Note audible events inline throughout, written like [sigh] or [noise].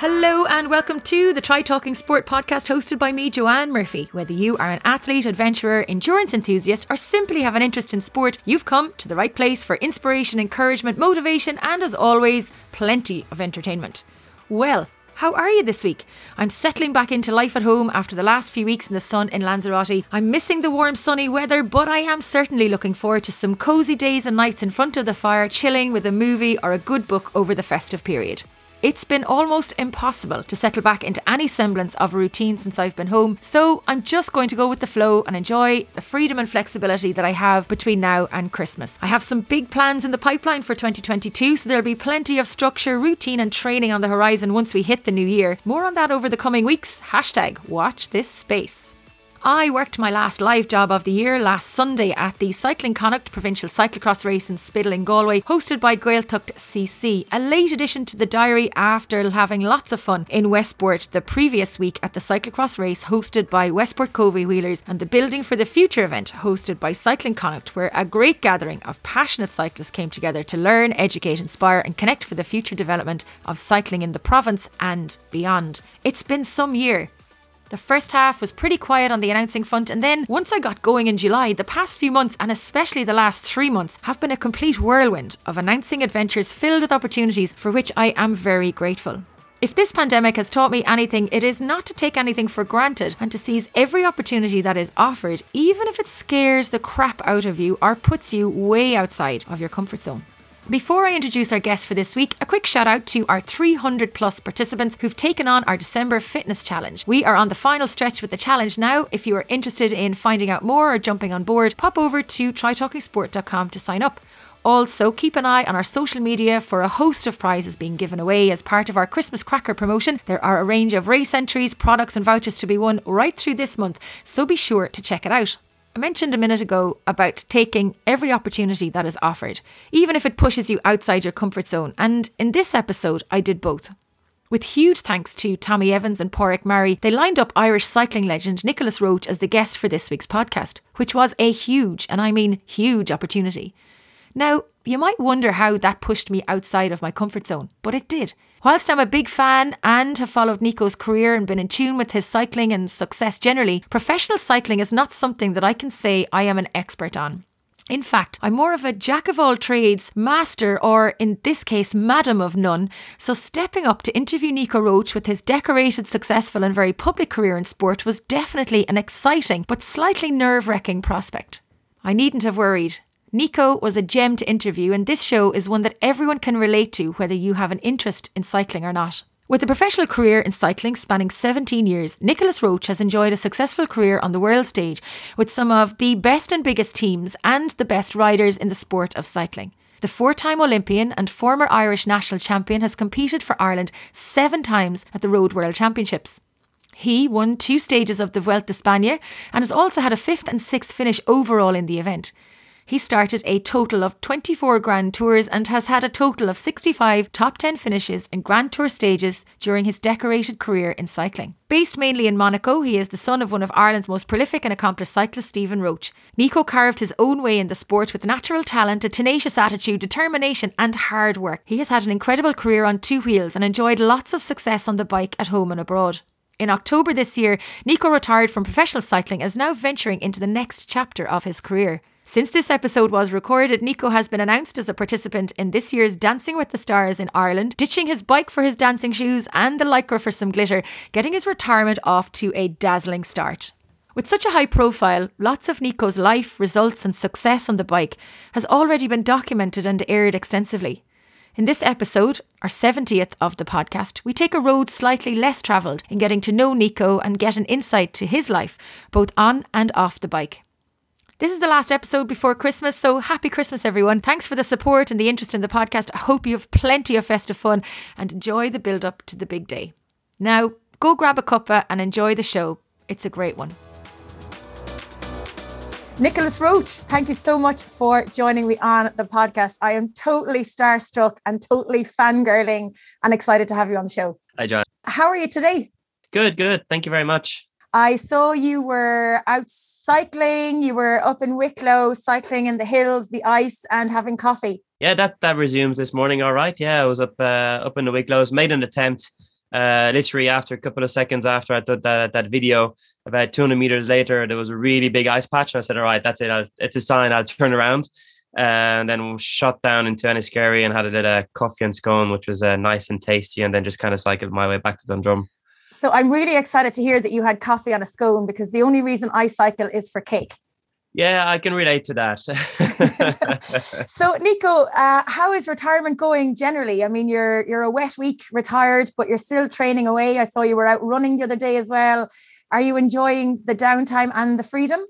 Hello and welcome to the Try Talking Sport podcast hosted by me, Joanne Murphy. Whether you are an athlete, adventurer, endurance enthusiast, or simply have an interest in sport, you've come to the right place for inspiration, encouragement, motivation, and as always, plenty of entertainment. Well, how are you this week? I'm settling back into life at home after the last few weeks in the sun in Lanzarote. I'm missing the warm sunny weather, but I am certainly looking forward to some cosy days and nights in front of the fire, chilling with a movie or a good book over the festive period. It's been almost impossible to settle back into any semblance of a routine since I've been home, so I'm just going to go with the flow and enjoy the freedom and flexibility that I have between now and Christmas. I have some big plans in the pipeline for 2022, so there'll be plenty of structure, routine, and training on the horizon once we hit the new year. More on that over the coming weeks. Hashtag watch this space. I worked my last live job of the year last Sunday at the Cycling Connacht Provincial Cyclocross Race in Spiddal in Galway, hosted by Gaeltacht CC. A late addition to the diary after having lots of fun in Westport the previous week at the Cyclocross Race hosted by Westport Covey Wheelers and the Building for the Future event hosted by Cycling Connacht, where a great gathering of passionate cyclists came together to learn, educate, inspire, and connect for the future development of cycling in the province and beyond. It's been some year the first half was pretty quiet on the announcing front, and then once I got going in July, the past few months, and especially the last three months, have been a complete whirlwind of announcing adventures filled with opportunities for which I am very grateful. If this pandemic has taught me anything, it is not to take anything for granted and to seize every opportunity that is offered, even if it scares the crap out of you or puts you way outside of your comfort zone. Before I introduce our guest for this week, a quick shout out to our 300 plus participants who've taken on our December fitness challenge. We are on the final stretch with the challenge now. If you are interested in finding out more or jumping on board, pop over to trytalkingsport.com to sign up. Also, keep an eye on our social media for a host of prizes being given away as part of our Christmas Cracker promotion. There are a range of race entries, products, and vouchers to be won right through this month, so be sure to check it out. I mentioned a minute ago about taking every opportunity that is offered, even if it pushes you outside your comfort zone. And in this episode, I did both. With huge thanks to Tommy Evans and Pádraig Murray, they lined up Irish cycling legend Nicolas Roche as the guest for this week's podcast, which was a huge, and I mean huge, opportunity. Now, you might wonder how that pushed me outside of my comfort zone, but it did. Whilst I'm a big fan and have followed Nico's career and been in tune with his cycling and success generally, professional cycling is not something that I can say I am an expert on. In fact, I'm more of a jack of all trades, master, or in this case, madam of none. So, stepping up to interview Nico Roche with his decorated, successful, and very public career in sport was definitely an exciting but slightly nerve wracking prospect. I needn't have worried. Nico was a gem to interview, and this show is one that everyone can relate to, whether you have an interest in cycling or not. With a professional career in cycling spanning 17 years, Nicolas Roche has enjoyed a successful career on the world stage with some of the best and biggest teams and the best riders in the sport of cycling. The four time Olympian and former Irish national champion has competed for Ireland seven times at the Road World Championships. He won two stages of the Vuelta España and has also had a fifth and sixth finish overall in the event. He started a total of 24 Grand Tours and has had a total of 65 top 10 finishes in Grand Tour stages during his decorated career in cycling. Based mainly in Monaco, he is the son of one of Ireland's most prolific and accomplished cyclists, Stephen Roche. Nico carved his own way in the sport with natural talent, a tenacious attitude, determination, and hard work. He has had an incredible career on two wheels and enjoyed lots of success on the bike at home and abroad. In October this year, Nico retired from professional cycling and is now venturing into the next chapter of his career. Since this episode was recorded, Nico has been announced as a participant in this year's Dancing with the Stars in Ireland, ditching his bike for his dancing shoes and the lycra for some glitter, getting his retirement off to a dazzling start. With such a high profile, lots of Nico's life, results, and success on the bike has already been documented and aired extensively. In this episode, our 70th of the podcast, we take a road slightly less travelled in getting to know Nico and get an insight to his life, both on and off the bike. This is the last episode before Christmas, so happy Christmas, everyone. Thanks for the support and the interest in the podcast. I hope you have plenty of festive fun and enjoy the build up to the big day. Now, go grab a cuppa and enjoy the show. It's a great one. Nicolas Roche, thank you so much for joining me on the podcast. I am totally starstruck and totally fangirling and excited to have you on the show. Hi, John. How are you today? Good, good. Thank you very much. I saw you were out cycling, you were up in Wicklow, cycling in the hills, the ice, and having coffee. Yeah, that that resumes this morning. All right. Yeah, I was up uh, up in the Wicklows, made an attempt Uh, literally after a couple of seconds after I did that that video, about 200 meters later, there was a really big ice patch, and I said, "All right, that's it. I'll, it's a sign. I'll turn around." Uh, and then shot down into Enniskerry and had a little coffee and scone, which was uh, nice and tasty, and then just kind of cycled my way back to Dundrum. So I'm really excited to hear that you had coffee on a scone because the only reason I cycle is for cake. Yeah, I can relate to that. [laughs] so, Nico, uh, how is retirement going generally? I mean, you're you're a wet week retired, but you're still training away. I saw you were out running the other day as well. Are you enjoying the downtime and the freedom?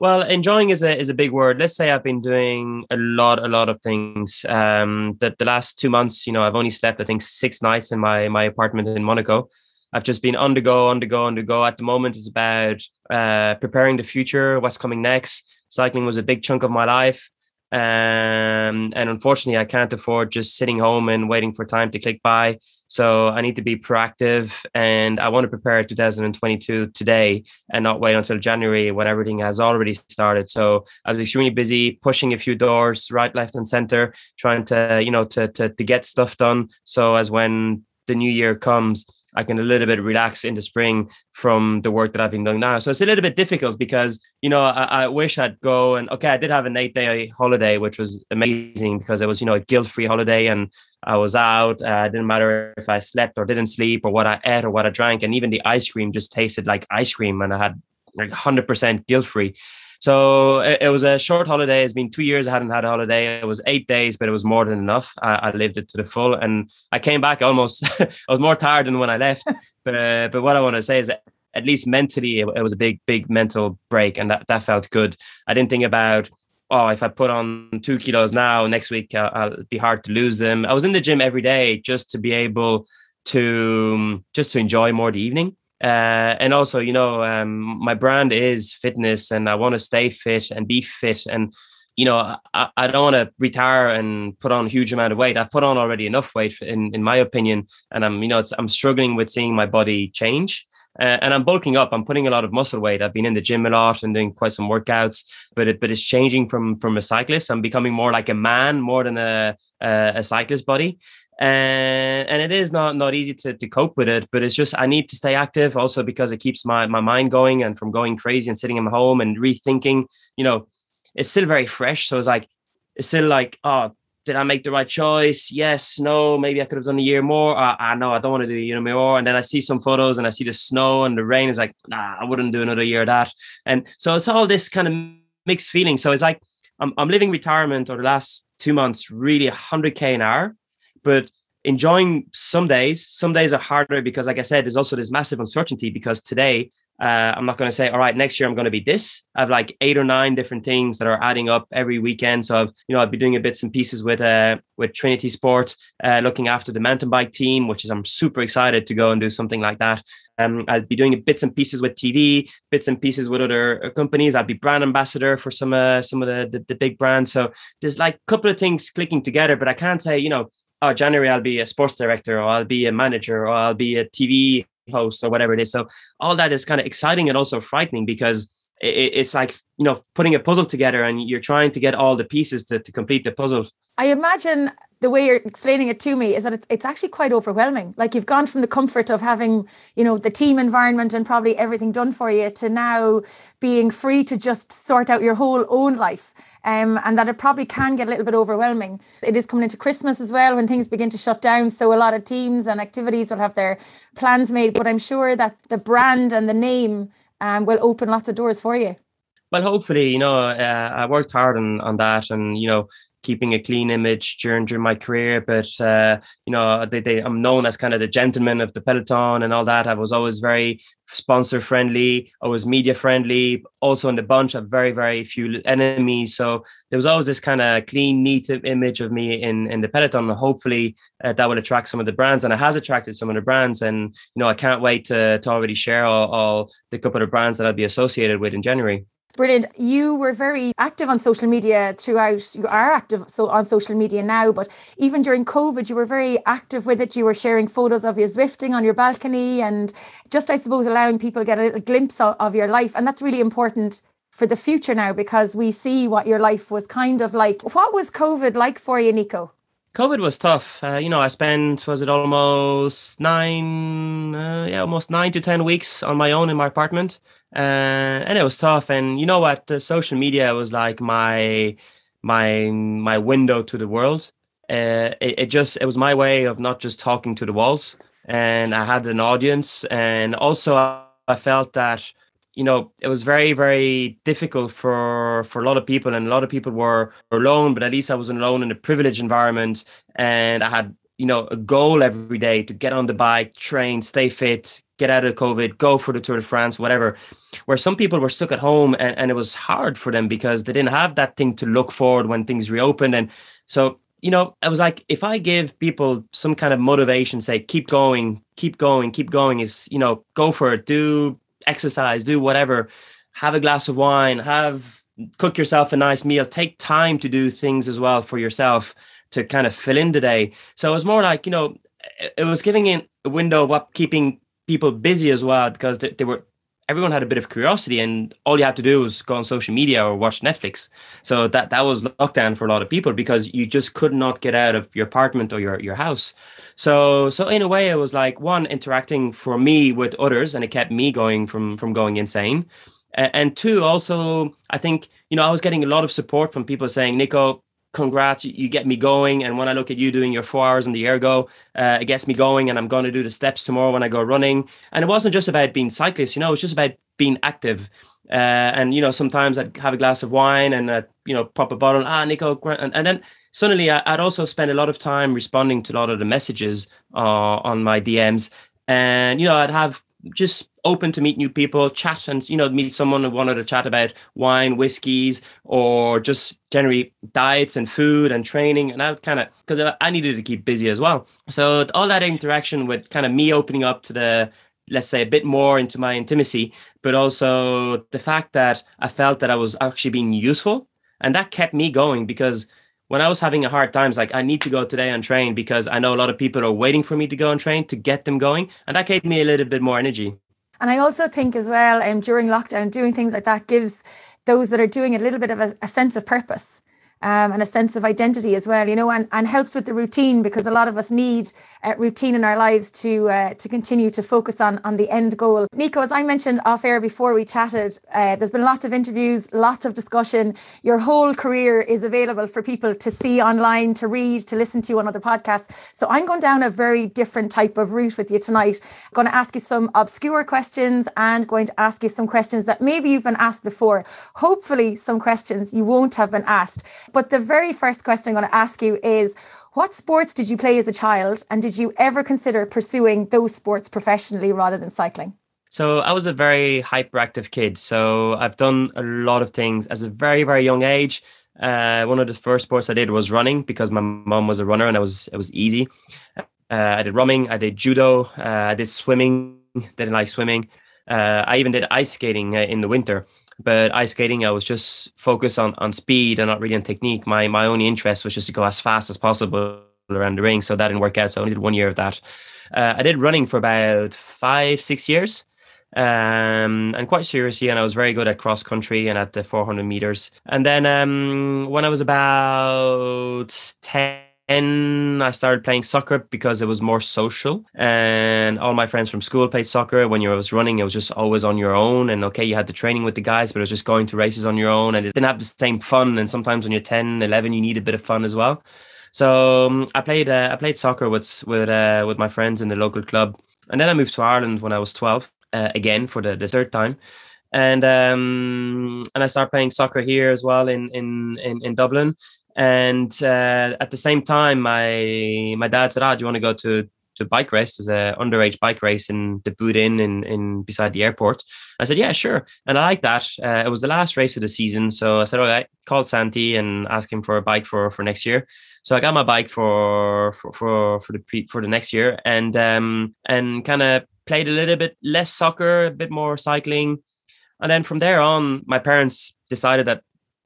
Well, enjoying is a is a big word. Let's say I've been doing a lot, a lot of things. Um, that the last two months, you know, I've only slept I think six nights in my my apartment in Monaco. I've just been on the go, on go, on go. At the moment, it's about uh, preparing the future, what's coming next. Cycling was a big chunk of my life. Um, and unfortunately, I can't afford just sitting home and waiting for time to click by. So I need to be proactive and I want to prepare 2022 today and not wait until January when everything has already started. So I was extremely busy pushing a few doors right, left, and center, trying to, you know, to to, to get stuff done. So as when the new year comes, I can a little bit relax in the spring from the work that I've been doing now. So it's a little bit difficult because, you know, I, I wish I'd go and okay, I did have an eight day holiday, which was amazing because it was, you know, a guilt free holiday and I was out. Uh, it didn't matter if I slept or didn't sleep or what I ate or what I drank. And even the ice cream just tasted like ice cream and I had like 100% guilt free. So it, it, was a short holiday. It's been two years I hadn't had a holiday. It was eight days, but it was more than enough. I, I lived it to the full, and I came back almost. [laughs] I was more tired than when I left. [laughs] but uh, but what I want to say is that at least mentally, it, it was a big big mental break, and that that felt good. I didn't think about oh, if I put on two kilos now, next week I'll, I'll, be hard to lose them. I was in the gym every day just to be able to just to enjoy more the evening. Uh, and also, you know, um, my brand is fitness, and I want to stay fit and be fit. And you know, I, I don't want to retire and put on a huge amount of weight. I've put on already enough weight, in in my opinion, and I'm, you know, I'm struggling with seeing my body change. Uh, and I'm bulking up. I'm putting a lot of muscle weight. I've been in the gym a lot and doing quite some workouts, but it but it's changing from from a cyclist. I'm becoming more like a man more than a a, a cyclist body and and it is not not easy to, to cope with it but it's just i need to stay active also because it keeps my, my mind going and from going crazy and sitting in my home and rethinking you know it's still very fresh. So it's like it's still like oh did i make the right choice? Yes no maybe i could have done a year more. Uh, uh no i don't want to do a year more. And then i see some photos and i see the snow and the rain. Is like nah i wouldn't do another year of that. And so it's all this kind of mixed feeling. So it's like i'm, I'm living retirement or the last two months really 100k an hour but enjoying some days. Some days are harder because, like I said, there's also this massive uncertainty because today uh, I'm not going to say, all right, next year I'm going to be this. I have like eight or nine different things that are adding up every weekend. So I've, you know, I'll be doing a bits and pieces with uh with Trinity Sport, uh, looking after the mountain bike team, which is I'm super excited to go and do something like that. Um, I'll be doing bits and pieces with TV, bits and pieces with other uh, companies. I'll be brand ambassador for some uh, some of the, the the big brands. So there's like a couple of things clicking together, but I can't say, you know, oh, January I'll be a sports director or I'll be a manager or I'll be a TV host or whatever it is. So all that is kind of exciting and also frightening because it, it's like you know putting a puzzle together and you're trying to get all the pieces to, to complete the puzzle. I imagine the way you're explaining it to me is that it's, it's actually quite overwhelming. Like you've gone from the comfort of having, you know, the team environment and probably everything done for you to now being free to just sort out your whole own life um, and that it probably can get a little bit overwhelming. It is coming into Christmas as well when things begin to shut down. So a lot of teams and activities will have their plans made, but I'm sure that the brand and the name um, will open lots of doors for you. Well, hopefully, you know, uh, I worked hard on, on that and, you know, keeping a clean image during during my career. But uh, you know, they, they, I'm known as kind of the gentleman of the peloton and all that. I was always very sponsor friendly. I was media friendly. Also in the bunch, I've very very few enemies. So there was always this kind of clean, neat image of me in in the peloton. And hopefully uh, that will attract some of the brands, and it has attracted some of the brands. And you know, I can't wait to to already share all, all the couple of brands that I'll be associated with in January. Brilliant. You were very active on social media throughout. You are active so on social media now, but even during COVID, you were very active with it. You were sharing photos of you Zwifting on your balcony and just, I suppose, allowing people get a little glimpse of, of your life. And that's really important for the future now because we see what your life was kind of like. What was COVID like for you, Nico? COVID was tough. Uh, you know, I spent was it almost nine, uh, yeah, almost nine to ten weeks on my own in my apartment, uh, and it was tough. And you know what? Social media was like my my my window to the world. Uh, it, it just it was my way of not just talking to the walls, and I had an audience, and also I felt that you know it was very very difficult for for a lot of people and a lot of people were alone but at least i was alone in a privileged environment and i had you know a goal every day to get on the bike train stay fit get out of covid go for the tour de france whatever where some people were stuck at home and, and it was hard for them because they didn't have that thing to look forward when things reopened and so you know i was like if i give people some kind of motivation say keep going keep going keep going is you know go for it do exercise, do whatever, have a glass of wine, have cook yourself a nice meal, take time to do things as well for yourself to kind of fill in the day. So it was more like, you know, it was giving in a window of what keeping people busy as well because they, they were everyone had a bit of curiosity and all you had to do was go on social media or watch Netflix. So that that was lockdown for a lot of people because you just could not get out of your apartment or your, your house. So so in a way it was like one interacting for me with others and it kept me going from from going insane. And two, also, I think, you know, I was getting a lot of support from people saying, Nico, congrats, you, get me going. And when I look at you doing your four hours on the ergo, uh, it gets me going. And I'm going to do the steps tomorrow when I go running. And it wasn't just about being cyclist, you know, it's just about being active. Uh, and, you know, sometimes I'd have a glass of wine and, uh, you know, pop a bottle, ah, Nico. And, and then suddenly I'd also spend a lot of time responding to a lot of the messages uh, on my DMs. And, you know, I'd have just open to meet new people, chat and you know meet someone who wanted to chat about wine, whiskies, or just generally diets and food and training. And I kind of because I needed to keep busy as well. So all that interaction with kind of me opening up to the let's say a bit more into my intimacy, but also the fact that I felt that I was actually being useful, and that kept me going because when I was having a hard times, like I need to go today and train because I know a lot of people are waiting for me to go and train to get them going. And that gave me a little bit more energy. And I also think as well, um, during lockdown, doing things like that gives those that are doing it a little bit of a, a sense of purpose um, and a sense of identity as well, you know, and, and helps with the routine because a lot of us need uh, routine in our lives to uh, to continue to focus on on the end goal. Nico, as I mentioned off air before we chatted, uh, there's been lots of interviews, lots of discussion. Your whole career is available for people to see online, to read, to listen to on other podcasts. So I'm going down a very different type of route with you tonight. I'm going to ask you some obscure questions and going to ask you some questions that maybe you've been asked before. Hopefully, some questions you won't have been asked. But the very first question I'm going to ask you is what sports did you play as a child? And did you ever consider pursuing those sports professionally rather than cycling? So I was a very hyperactive kid. So I've done a lot of things as a very, very young age. Uh, one of the first sports I did was running because my mom was a runner and it was it was easy. Uh, I did running, I did judo, uh, I did swimming. Didn't like swimming. Uh, I even did ice skating uh, in the winter. But ice skating, I was just focused on on speed and not really on technique. My my only interest was just to go as fast as possible around the ring. So that didn't work out. So I only did one year of that. Uh, I did running for about five, six years um, and quite seriously. And I was very good at cross country and at the 400 meters. And then um, when I was about 10, I started playing soccer because it was more social, and all my friends from school played soccer. When you was running, it was just always on your own, and okay, you had the training with the guys, but it was just going to races on your own, and it didn't have the same fun. And sometimes when you're 10, 11, you need a bit of fun as well. So um, I played uh, I played soccer with with uh, with my friends in the local club, and then I moved to Ireland when I was 12 uh, again for the, the third time and um, and I started playing soccer here as well in in in, in Dublin and uh, at the same time, my my dad said, "Ah, do you want to go to to bike race? There's a underage bike race in the Boot Inn in, in beside the airport." I said, "Yeah, sure." And I like that. Uh, it was the last race of the season, so I said, "Okay." I called Santi and asked him for a bike for for next year. So I got my bike for for for, for the pre, for the next year, and um and kind of played a little bit less soccer, a bit more cycling. And then from there on, my parents decided that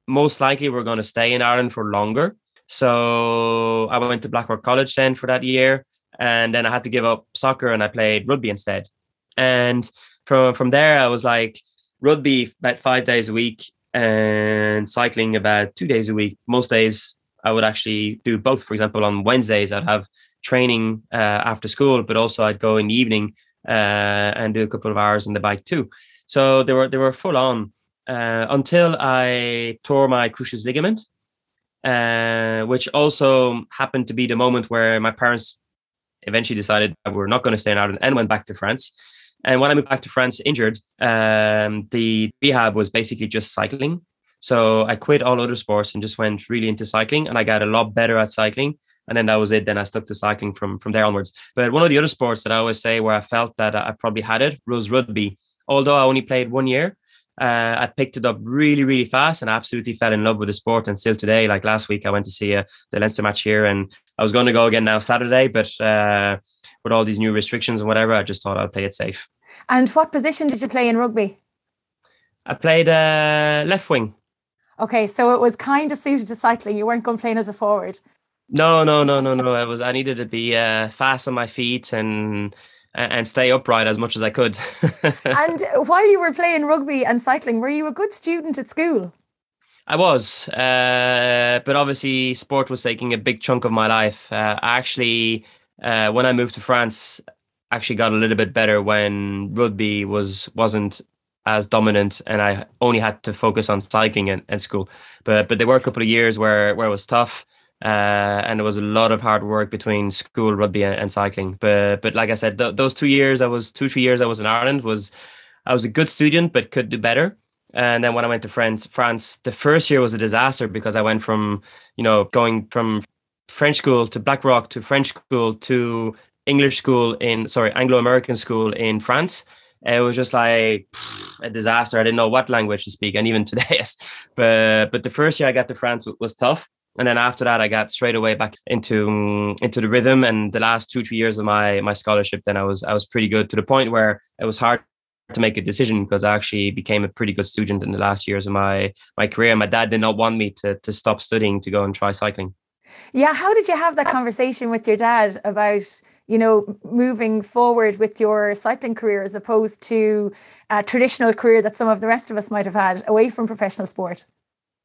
most likely we're going to stay in Ireland for longer. So I went to Blackrock College then for that year, and then I had to give up soccer and I played rugby instead. And from from there, I was like rugby about five days a week and cycling about two days a week. Most days I would actually do both. For example, on Wednesdays, I'd have training uh, after school, but also I'd go in the evening uh, and do a couple of hours on the bike too. So they were they were full on uh, until I tore my cruciate ligament, uh, which also happened to be the moment where my parents eventually decided that we're not going to stay in Ireland and went back to France. And when I moved back to France injured, um, the rehab was basically just cycling. So I quit all other sports and just went really into cycling, and I got a lot better at cycling. And then that was it. Then I stuck to cycling from from there onwards. But one of the other sports that I always say where I felt that I probably had it was rugby. Although I only played one year, uh, I picked it up really, really fast and absolutely fell in love with the sport. And still today, like last week, I went to see uh, the Leinster match here, and I was going to go again now Saturday, but uh, with all these new restrictions and whatever, I just thought I'd play it safe. And what position did you play in rugby? I played uh, left wing. Okay, so it was kind of suited to cycling. You weren't going to playing as a forward. No, no, no, no, no. I was. I needed to be uh, fast on my feet and and stay upright as much as I could. [laughs] and while you were playing rugby and cycling, were you a good student at school? I was, uh, but obviously, sport was taking a big chunk of my life. Uh, actually, uh, when I moved to France, actually got a little bit better when rugby was wasn't as dominant and I only had to focus on cycling and, and school. But but there were a couple of years where where it was tough. Uh, and there was a lot of hard work between school rugby and, and cycling. But but like I said, th- those two years I was two three years I was in Ireland was I was a good student but could do better. And then when I went to France, France, the first year was a disaster because I went from you know going from French school to Blackrock to French school to English school in sorry Anglo American school in France it was just like a disaster. I didn't know what language to speak, and even [laughs] today, but but the first year I got to France was tough, and then after that I got straight away back into mm, into the rhythm. And the last two three years of my my scholarship, then I was I was pretty good to the point where it was hard to make a decision because I actually became a pretty good student in the last years of my my career. My dad did not want me to to stop studying to go and try cycling. Yeah, how did you have that conversation with your dad about, you know, moving forward with your cycling career as opposed to a traditional career that some of the rest of us might have had away from professional sport?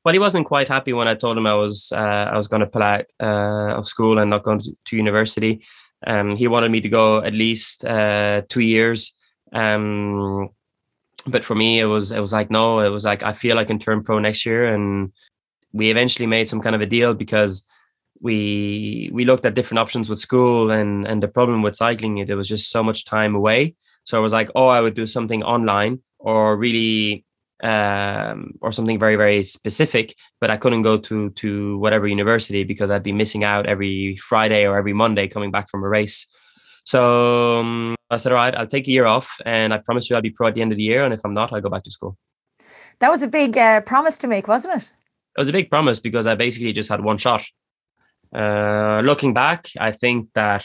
Well, he wasn't quite happy when I told him I was uh, I was going to pull out uh, of school and not going to, to university. Um, he wanted me to go at least uh, two years. Um, but for me, it was it was like no, it was like I feel I can turn pro next year, and we eventually made some kind of a deal because we we looked at different options with school and and the problem with cycling there was just so much time away so i was like oh i would do something online or really um, or something very very specific but i couldn't go to to whatever university because i'd be missing out every friday or every monday coming back from a race. So um, i said all right i'll take a year off and i promise you i'll be pro at the end of the year and if i'm not i'll go back to school. That was a big uh, promise to make wasn't it? It was a big promise because i basically just had one shot. Uh, looking back, I think that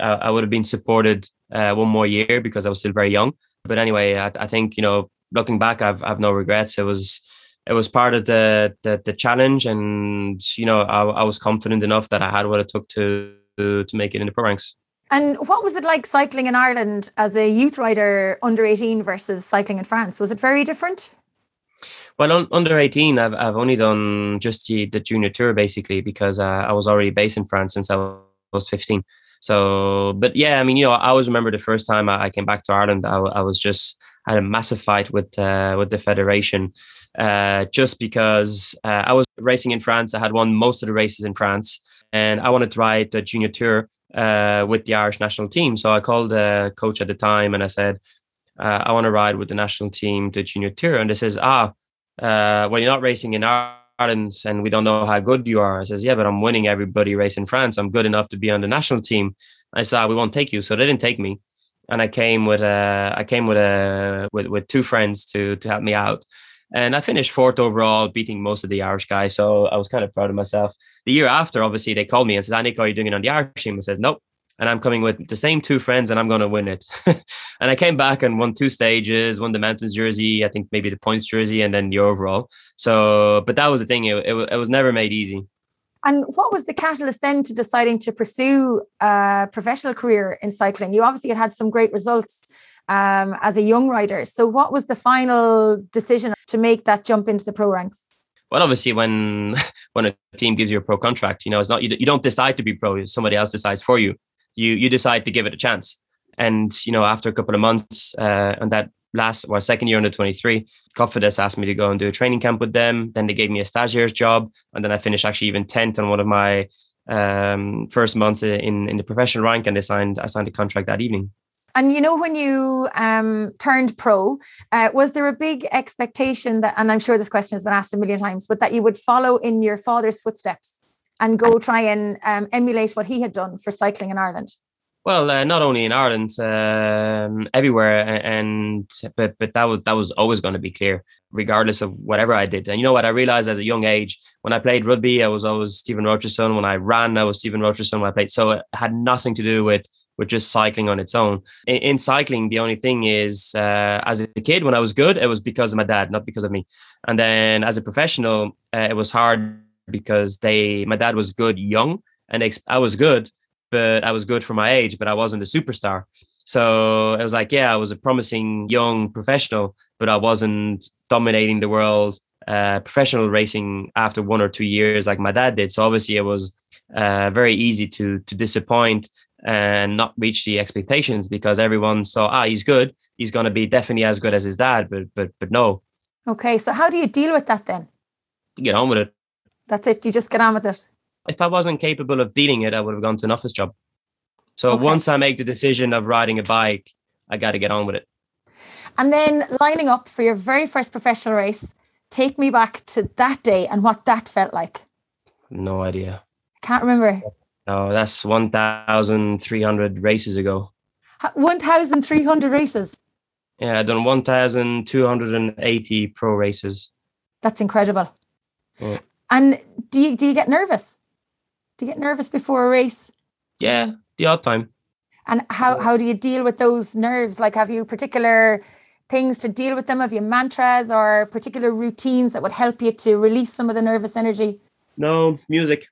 I, I would have been supported uh, one more year because I was still very young. But anyway, I, I, think you know, looking back, I've I've no regrets. It was it was part of the the, the challenge, and you know, I, I was confident enough that I had what it took to to, to make it in the pro ranks. And what was it like cycling in Ireland as a youth rider under 18 versus cycling in France? Was it very different? Well, on, under 18, I've, I've only done just the, the junior tour basically because uh, I was already based in France since I was 15. So, but yeah, I mean, you know, I always remember the first time I, I came back to Ireland, I, I, was just had a massive fight with uh, with the federation, uh, just because uh, I was racing in France. I had won most of the races in France, and I wanted to ride the junior tour uh, with the Irish national team. So I called the coach at the time and I said, uh, I want to ride with the national team the junior tour, and they says, ah uh, well, you're not racing in Ireland and we don't know how good you are. I says, yeah, but I'm winning everybody race in France. I'm good enough to be on the national team. I said, we won't take you. So they didn't take me. And I came with a, I came with a, with, with two friends to, to help me out. And I finished fourth overall, beating most of the Irish guys. So I was kind of proud of myself. The year after, obviously, they called me and said, Anik, are you doing it on the Irish team? I said, nope and I'm coming with the same two friends and I'm going to win it. [laughs] and I came back and won two stages, won the mountains jersey, I think maybe the points jersey, and then the overall. So, but that was the thing; it, it, it was never made easy. And what was the catalyst then to deciding to pursue a professional career in cycling? You obviously had had some great results um, as a young rider. So, what was the final decision to make that jump into the pro ranks? Well, obviously, when [laughs] when a team gives you a pro contract, you know it's not you, you don't decide to be pro. Somebody else decides for you. You you decide to give it a chance. And you know, after a couple of months, uh, and that last well second year under 23 Cofidis asked me to go and do a training camp with them. Then they gave me a stagiaire's job and then I finished actually even 10th on one of my um, first months in in the professional rank and they signed I signed a contract that evening. And you know when you um, turned pro uh, was there a big expectation that and I'm sure this question has been asked a million times but that you would follow in your father's footsteps and go try and um, emulate what he had done for cycling in Ireland well, uh, not only in Ireland, um, everywhere, and but but that was that was always going to be clear, regardless of whatever I did. And you know what? I realized as a young age, when I played rugby, I was always Stephen Roche's son. When I ran, I was Stephen Roche's son. When I played, so it had nothing to do with with just cycling on its own. In, in cycling, the only thing is, uh, as a kid, when I was good, it was because of my dad, not because of me. And then as a professional, uh, it was hard because they, my dad was good young, and they, I was good but I was good for my age, but I wasn't a superstar. So it was like, yeah, I was a promising young professional, but I wasn't dominating the world uh, professional racing after one or two years like my dad did. So obviously it was uh, very easy to to disappoint and not reach the expectations because everyone saw, ah, he's good. He's going to be definitely as good as his dad, but but but no. Okay, so how do you deal with that then? Get on with it. That's it. You just get on with it if I wasn't capable of dealing it, I would have gone to an office job. So okay. once I make the decision of riding a bike, I got to get on with it. And then lining up for your very first professional race, take me back to that day and what that felt like. No idea. I can't remember. No, that's 1,300 races ago. 1,300 races? Yeah, I've done 1,280 pro races. That's incredible. Yeah. And do you, do you get nervous? Do you get nervous before a race? Yeah, the odd time. And how, how do you deal with those nerves? Like, have you particular things to deal with them? Have you mantras or particular routines that would help you to release some of the nervous energy? No, music.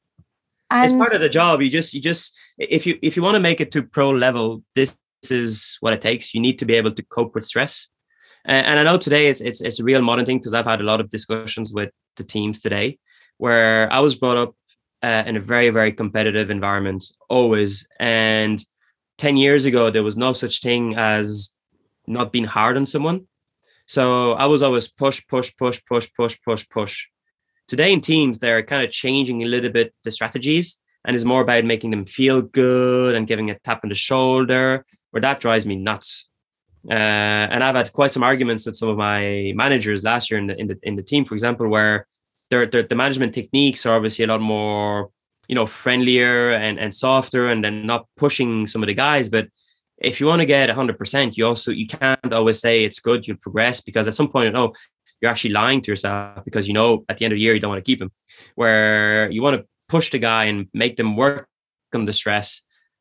And it's part of the job. You just, you just, if you, if you want to make it to pro level, this is what it takes. You need to be able to cope with stress. And, and I know today it's, it's, it's a real modern thing because I've had a lot of discussions with the teams today where I was brought up uh, in a very very competitive environment always. And 10 years ago there was no such thing as not being hard on someone. So i was always push push push push push push push. Today in teams they're kind of changing a little bit the strategies and it's more about making them feel good and giving a tap on the shoulder where that drives me nuts. Uh, and I've had quite some arguments with some of my managers last year in the in the in the team, for example, where their, their the management techniques are obviously a lot more you know friendlier and and softer and then not pushing some of the guys. But if you want to get 100% you also you can't always say it's good you'll progress because at some point you know you're actually lying to yourself because you know at the end of the year you don't want to keep him. Where you want to push the guy and make them work the stress.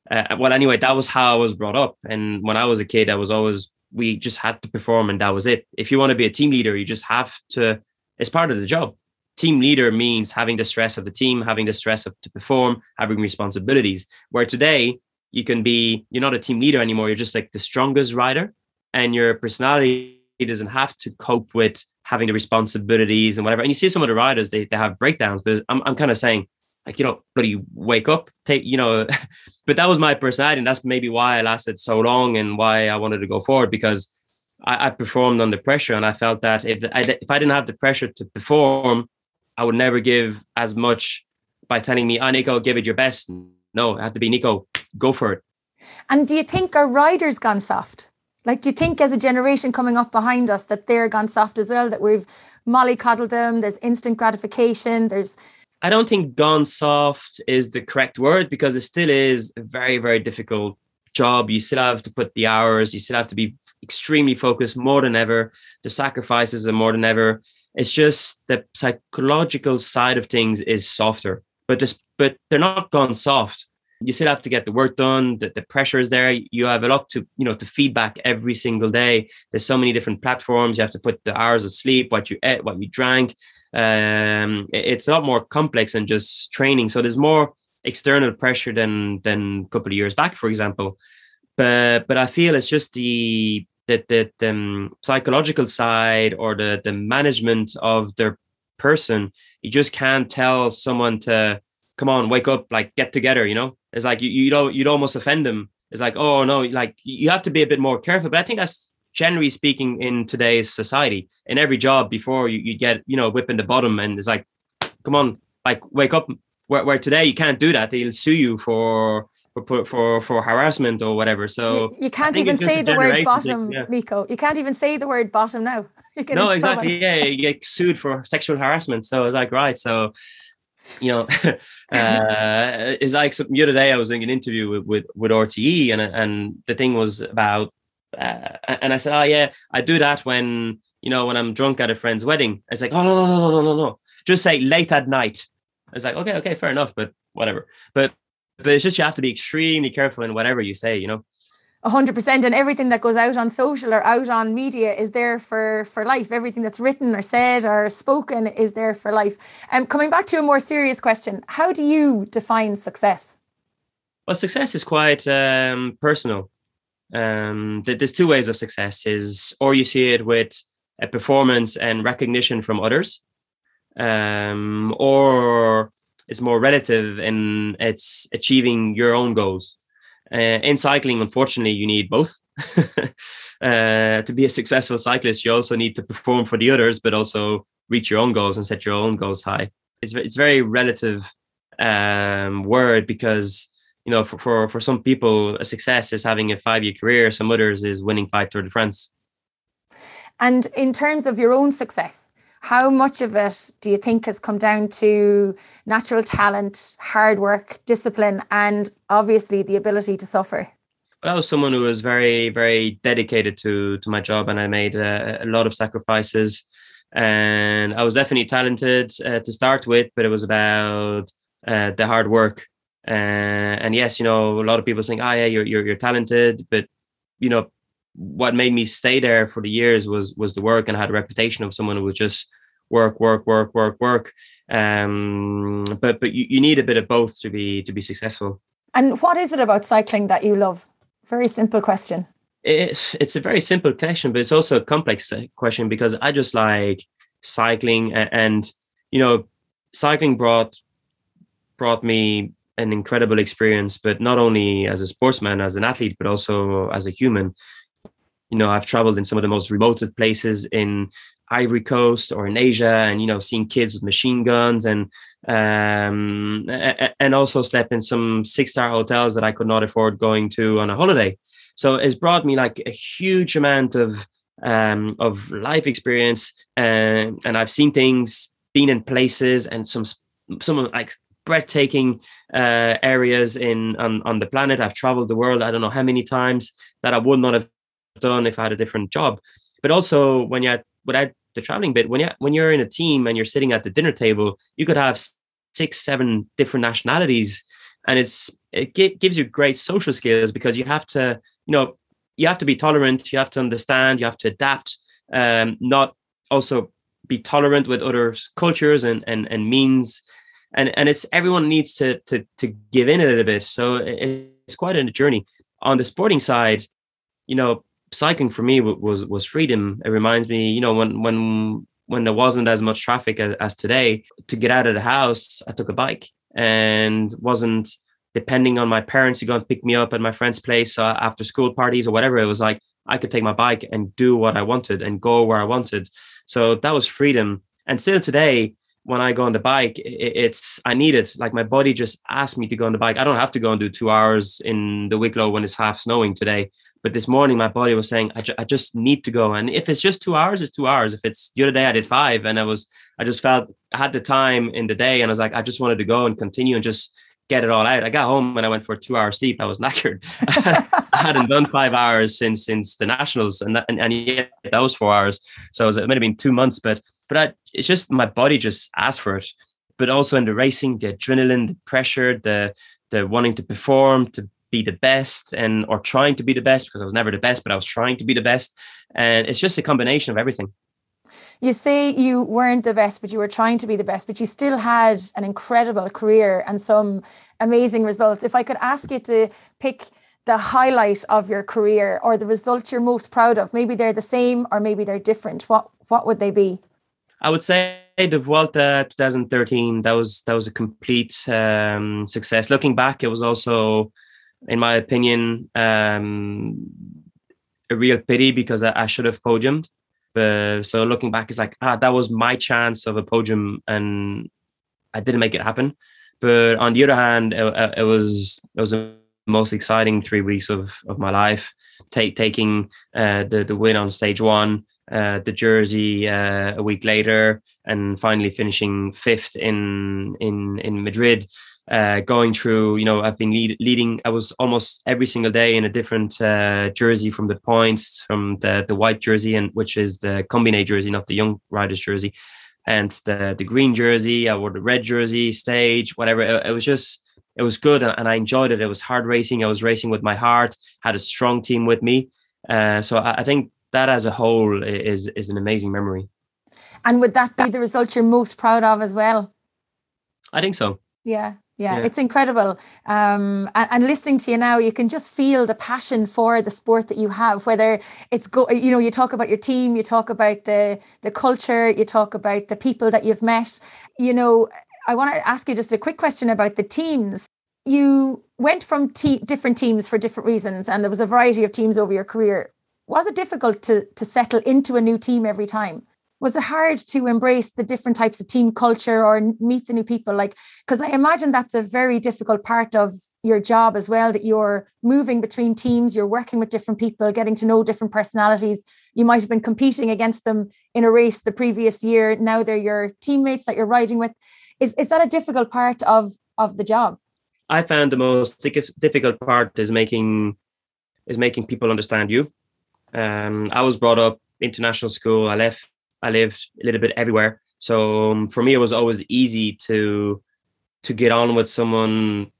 Uh, well anyway that was how i was brought up. And when i was a kid i was always we just had to perform and that was it. If you want to be a team leader you just have to it's part of the job team leader means having the stress of the team, having the stress of to perform, having responsibilities. Where today you can be, you're not a team leader anymore. You're just like the strongest rider, and your personality doesn't have to cope with having the responsibilities and whatever. And you see some of the riders, they, they have breakdowns, but I'm, I'm kind of saying, like, you know, bloody wake up, take, you know, [laughs] but that was my personality. And that's maybe why I lasted so long and why I wanted to go forward because I, performed under pressure. And I felt that if if I didn't have the pressure to perform, I would never give as much by telling me, "Ah, oh, Nico, give it your best." No, it had to be Nico. Go for it. And do you think our riders gone soft? Like, do you think as a generation coming up behind us that they're gone soft as well? That we've mollycoddled them. There's instant gratification. There's. I don't think gone soft is the correct word because it still is a very, very difficult job. You still have to put the hours. You still have to be extremely focused more than ever. The sacrifices are more than ever. It's just the psychological side of things is softer, but but they're not gone soft. You still have to get the work done. The, the pressure is there. You have a lot to, you know, to feedback every single day. There's so many different platforms. You have to put the hours of sleep, what you ate, what you drank. Um, it's a lot more complex than just training. So there's more external pressure than than a couple of years back, for example. But but I feel it's just the the, the, the um, psychological side or the, the management of their person. You just can't tell someone to come on, wake up, like get together. You know, it's like you you don't you'd almost offend them. It's like oh no, like you have to be a bit more careful. But I think that's generally speaking in today's society. In every job, before you, you get you know whipping the bottom, and it's like, come on, like wake up. Where, where today you can't do that. They'll sue you for for for for harassment or whatever. So you, you can't even say the word bottom, thing, yeah. Nico. You can't even say the word bottom now. no, exactly. Yeah, you get sued for sexual harassment. So it's like right. So you know, uh, it's like the other day I was doing an interview with with, with RTE, and and the thing was about, uh, and I said, oh yeah, I do that when you know when I'm drunk at a friend's wedding. It's like, oh no no no no no no, just say late at night. It's like okay okay fair enough, but whatever. But but it's just you have to be extremely careful in whatever you say, you know. 100% and everything that goes out on social or out on media is there for for life. Everything that's written or said or spoken is there for life. And um, coming back to a more serious question how do you define success? Well success is quite um, personal. Um, there's two ways of success is or you see it with a performance and recognition from others um, or it's more relative and it's achieving your own goals. Uh, in cycling, unfortunately, you need both. [laughs] uh, to be a successful cyclist, you also need to perform for the others, but also reach your own goals and set your own goals high. It's it's very relative um, word because you know for, for for some people, a success is having a five year career. Some others is winning five Tour de France. And in terms of your own success, how much of it do you think has come down to natural talent, hard work, discipline, and obviously the ability to suffer? Well, I was someone who was very, very dedicated to to my job, and I made a, a lot of sacrifices. And I was definitely talented uh, to start with, but it was about uh, the hard work. Uh, and yes, you know, a lot of people saying, "Ah, oh, yeah, you're, you're you're talented," but you know, what made me stay there for the years was was the work and I had a reputation of someone who was just work work work work work. Um but but you, you need a bit of both to be to be successful. And what is it about cycling that you love? Very simple question. It, it's a very simple question but it's also a complex uh, question because i just like cycling and, and you know cycling brought brought me an incredible experience but not only as a sportsman as an athlete but also as a human you know i've traveled in some of the most remote places in ivory coast or in asia and you know seeing kids with machine guns and um and also slept in some six star hotels that i could not afford going to on a holiday so it's brought me like a huge amount of um of life experience and and i've seen things been in places and some some like breathtaking uh, areas in on, on the planet. I've traveled the world I don't know how many times that I would not have done if I had a different job. But also when you're without the traveling bit, when you when you're in a team and you're sitting at the dinner table, you could have six, seven different nationalities, and it's it gives you great social skills because you have to, you know, you have to be tolerant, you have to understand, you have to adapt, um, not also be tolerant with other cultures and and and means, and and it's everyone needs to to to give in a little bit. So it's quite a journey. On the sporting side, you know, cycling for me was was freedom. It reminds me, you know, when when when there wasn't as much traffic as, as today, to get out of the house, I took a bike and wasn't depending on my parents to go and pick me up at my friend's place uh, after school parties or whatever. It was like I could take my bike and do what I wanted and go where I wanted. So that was freedom. And still today, when I go on the bike, it's I need it. Like my body just asked me to go on the bike. I don't have to go and do two hours in the Wicklow when it's half snowing today. But this morning, my body was saying, I, ju- I just need to go. And if it's just two hours, it's two hours. If it's the other day, I did five, and I was, I just felt I had the time in the day, and I was like, I just wanted to go and continue and just get it all out. I got home and I went for two hours sleep. I was [laughs] knackered. I hadn't done five hours since since the nationals, and that, and, and yet that was four hours. So it, was, it might have been two months, but but I, it's just my body just asked for it. But also in the racing, the adrenaline, the pressure, the the wanting to perform, to be the best and or trying to be the best because I was never the best, but I was trying to be the best. And it's just a combination of everything. You say you weren't the best, but you were trying to be the best, but you still had an incredible career and some amazing results. If I could ask you to pick the highlight of your career or the result you're most proud of, maybe they're the same or maybe they're different. What what would they be? I would say the Vuelta 2013 that was that was a complete um, success. Looking back, it was also, in my opinion, um, a real pity because I, I should have podiumed. But so looking back, it's like ah, that was my chance of a podium, and I didn't make it happen. But on the other hand, it, it was it was the most exciting three weeks of of my life. Take taking uh, the the win on stage one, uh, the jersey uh, a week later, and finally finishing fifth in in in Madrid. Uh, going through, you know, I've been lead, leading. I was almost every single day in a different uh, jersey from the points, from the the white jersey, and which is the combine jersey, not the young riders jersey, and the the green jersey. I wore the red jersey, stage, whatever. It, it was just it was good, and, and, I enjoyed it. It was hard racing. I was racing with my heart. Had a strong team with me. Uh, so I, I think that as a whole is is an amazing memory. And would that be the result you're most proud of as well? I think so. Yeah, yeah, yeah, it's incredible. Um, and, and, listening to you now, you can just feel the passion for the sport that you have. Whether it's go, you know, you talk about your team, you talk about the the culture, you talk about the people that you've met. You know, I want to ask you just a quick question about the teams. You went from te- different teams for different reasons, and there was a variety of teams over your career. Was it difficult to to settle into a new team every time? Was it hard to embrace the different types of team culture or meet the new people? Like because i imagine that's a very difficult part of your job as well that you're moving between teams you're working with different people getting to know different personalities. You might have been competing against them in a race the previous year. Now they're your teammates that you're riding with. Is, is that a difficult part of of the job? I found the most difficult part is making is making people understand you. Um, i was brought up international school. I left I lived a little bit everywhere. So um, for me, it was always easy to to get on with someone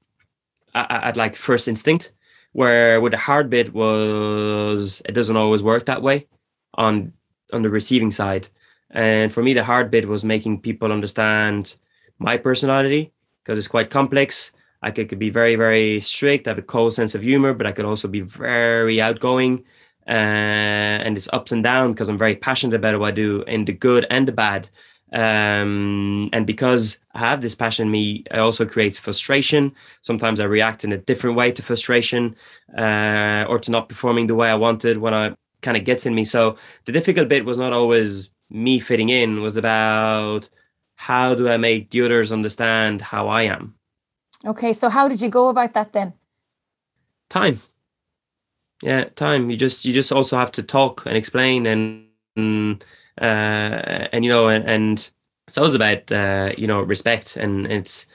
at, at like first instinct. Where with the hard bit was it doesn't always work that way on on the receiving side. And for me, the hard bit was making people understand my personality because it's quite complex. I could, could, be very, very strict. I have a cold sense of humor, but I could also be very outgoing uh, and it's ups and down because I'm very passionate about what I do in the good and the bad. Um, and because I have this passion in me, it also creates frustration. Sometimes I react in a different way to frustration uh, or to not performing the way I wanted when I kind of gets in me. So the difficult bit was not always me fitting in, was about how do I make the others understand how I am. Okay, so how did you go about that then? Time yeah time. You just you just also have to talk and explain and uh and you know and, and it's always about uh you know respect. And it's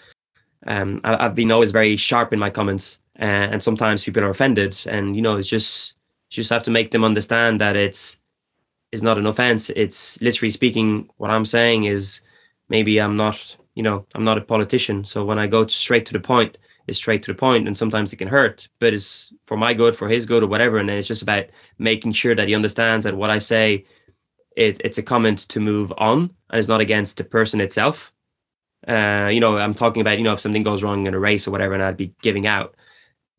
um I, have been always very sharp in my comments uh, and sometimes people are offended. And you know it's just you just have to make them understand that it's it's not an offense. It's literally speaking what i'm saying is maybe i'm not you know i'm not a politician. So when i go straight to the point is straight to the point and sometimes it can hurt but it's for my good for his good or whatever and it's just about making sure that he understands that what i say it, it's a comment to move on and it's not against the person itself. Uh, you know i'm talking about you know if something goes wrong in a race or whatever and i'd be giving out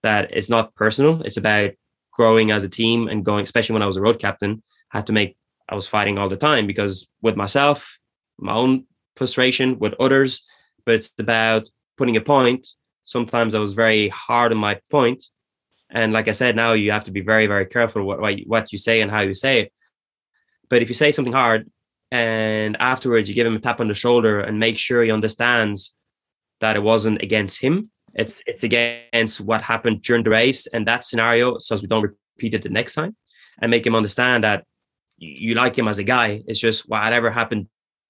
that it's not personal. It's about growing as a team and going especially when i was a road captain I had to make i was fighting all the time because with myself my own frustration with others but it's about putting a point sometimes I was very hard on my point. And like I said, now you have to be very, very careful what what you say and how you say it. But if you say something hard and afterwards you give him a tap on the shoulder and make sure he understands that it wasn't against him, it's it's against what happened during the race and that scenario, so we don't repeat it the next time, and make him understand that you like him as a guy. It's just whatever happened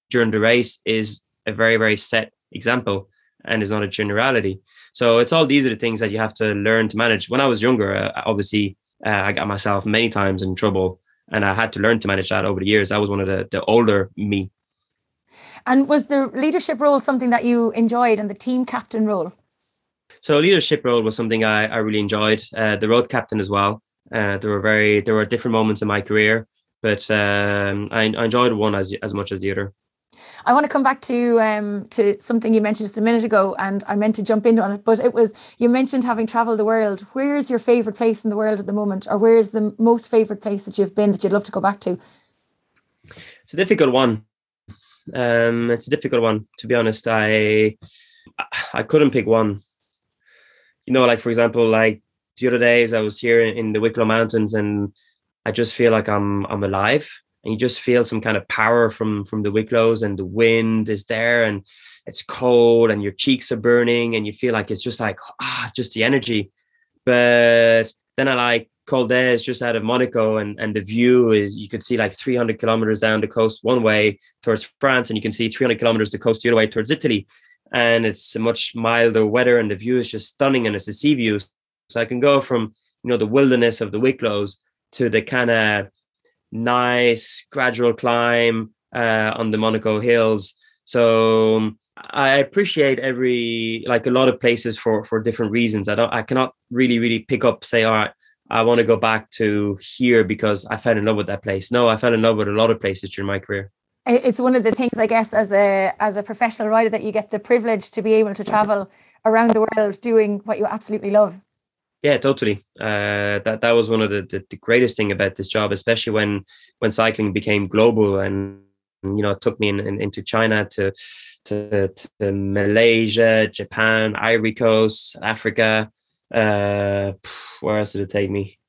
during the race is a very, very set example and is not a generality. So it's all these are the things that you have to learn to manage. When I was younger, uh, obviously, uh, I got myself many times in trouble, and I had to learn to manage that over the years. I was one of the the older me. And was the leadership role something that you enjoyed, and the team captain role? So leadership role was something I, I really enjoyed. Uh, the road captain as well. Uh, there were very there were different moments in my career, but um, I, I enjoyed one as as much as the other. I want to come back to um, to something you mentioned just a minute ago, and I meant to jump into on it, but it was you mentioned having travelled the world. Where's your favourite place in the world at the moment, or where's the most favourite place that you've been that you'd love to go back to? It's a difficult one. Um, it's a difficult one to be honest. I I couldn't pick one. You know, like for example, like the other days I was here in the Wicklow Mountains and I just feel like I'm I'm alive and you just feel some kind of power from from the Wicklows and the wind is there and it's cold and your cheeks are burning and you feel like it's just like ah just the energy. But then I like d'Èze just out of Monaco and and the view is you could see like 300 kilometers down the coast one way towards France and you can see 300 kilometers the coast the other way towards Italy and it's a much milder weather and the view is just stunning and it's a sea view so I can go from you know the wilderness of the Wicklows to the kind of nice gradual climb uh, on the Monaco hills. So um, I appreciate every like a lot of places for for different reasons. I don't I cannot really really pick up say all right I want to go back to here because I fell in love with that place. No, I fell in love with a lot of places during my career. It's one of the things I guess as a as a professional rider that you get the privilege to be able to travel around the world doing what you absolutely love. Yeah, totally. Uh, that that was one of the, the, the greatest thing about this job, especially when when cycling became global and you know it took me in, in, into China to, to to Malaysia, Japan, Ivory Coast, Africa. Uh, where else did it take me?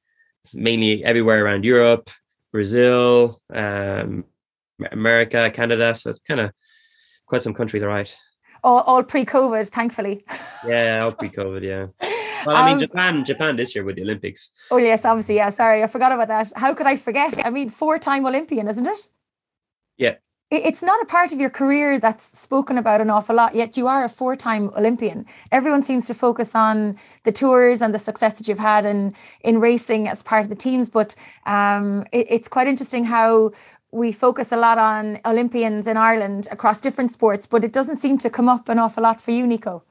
Mainly everywhere around Europe, Brazil, um, America, Canada. So it's kind of quite some countries, all right. All, all pre-COVID, thankfully. Yeah, all [laughs] pre-COVID. Yeah. Well, I mean, um, Japan, Japan this year with the Olympics. Oh yes, obviously, yeah. Sorry, I forgot about that. How could I forget? I mean, four-time Olympian, isn't it? Yeah. It's not a part of your career that's spoken about an awful lot, yet you are a four-time Olympian. Everyone seems to focus on the tours and the success that you've had in in racing as part of the teams, but um, it, it's quite interesting how we focus a lot on Olympians in Ireland across different sports, but it doesn't seem to come up an awful lot for you, Nico.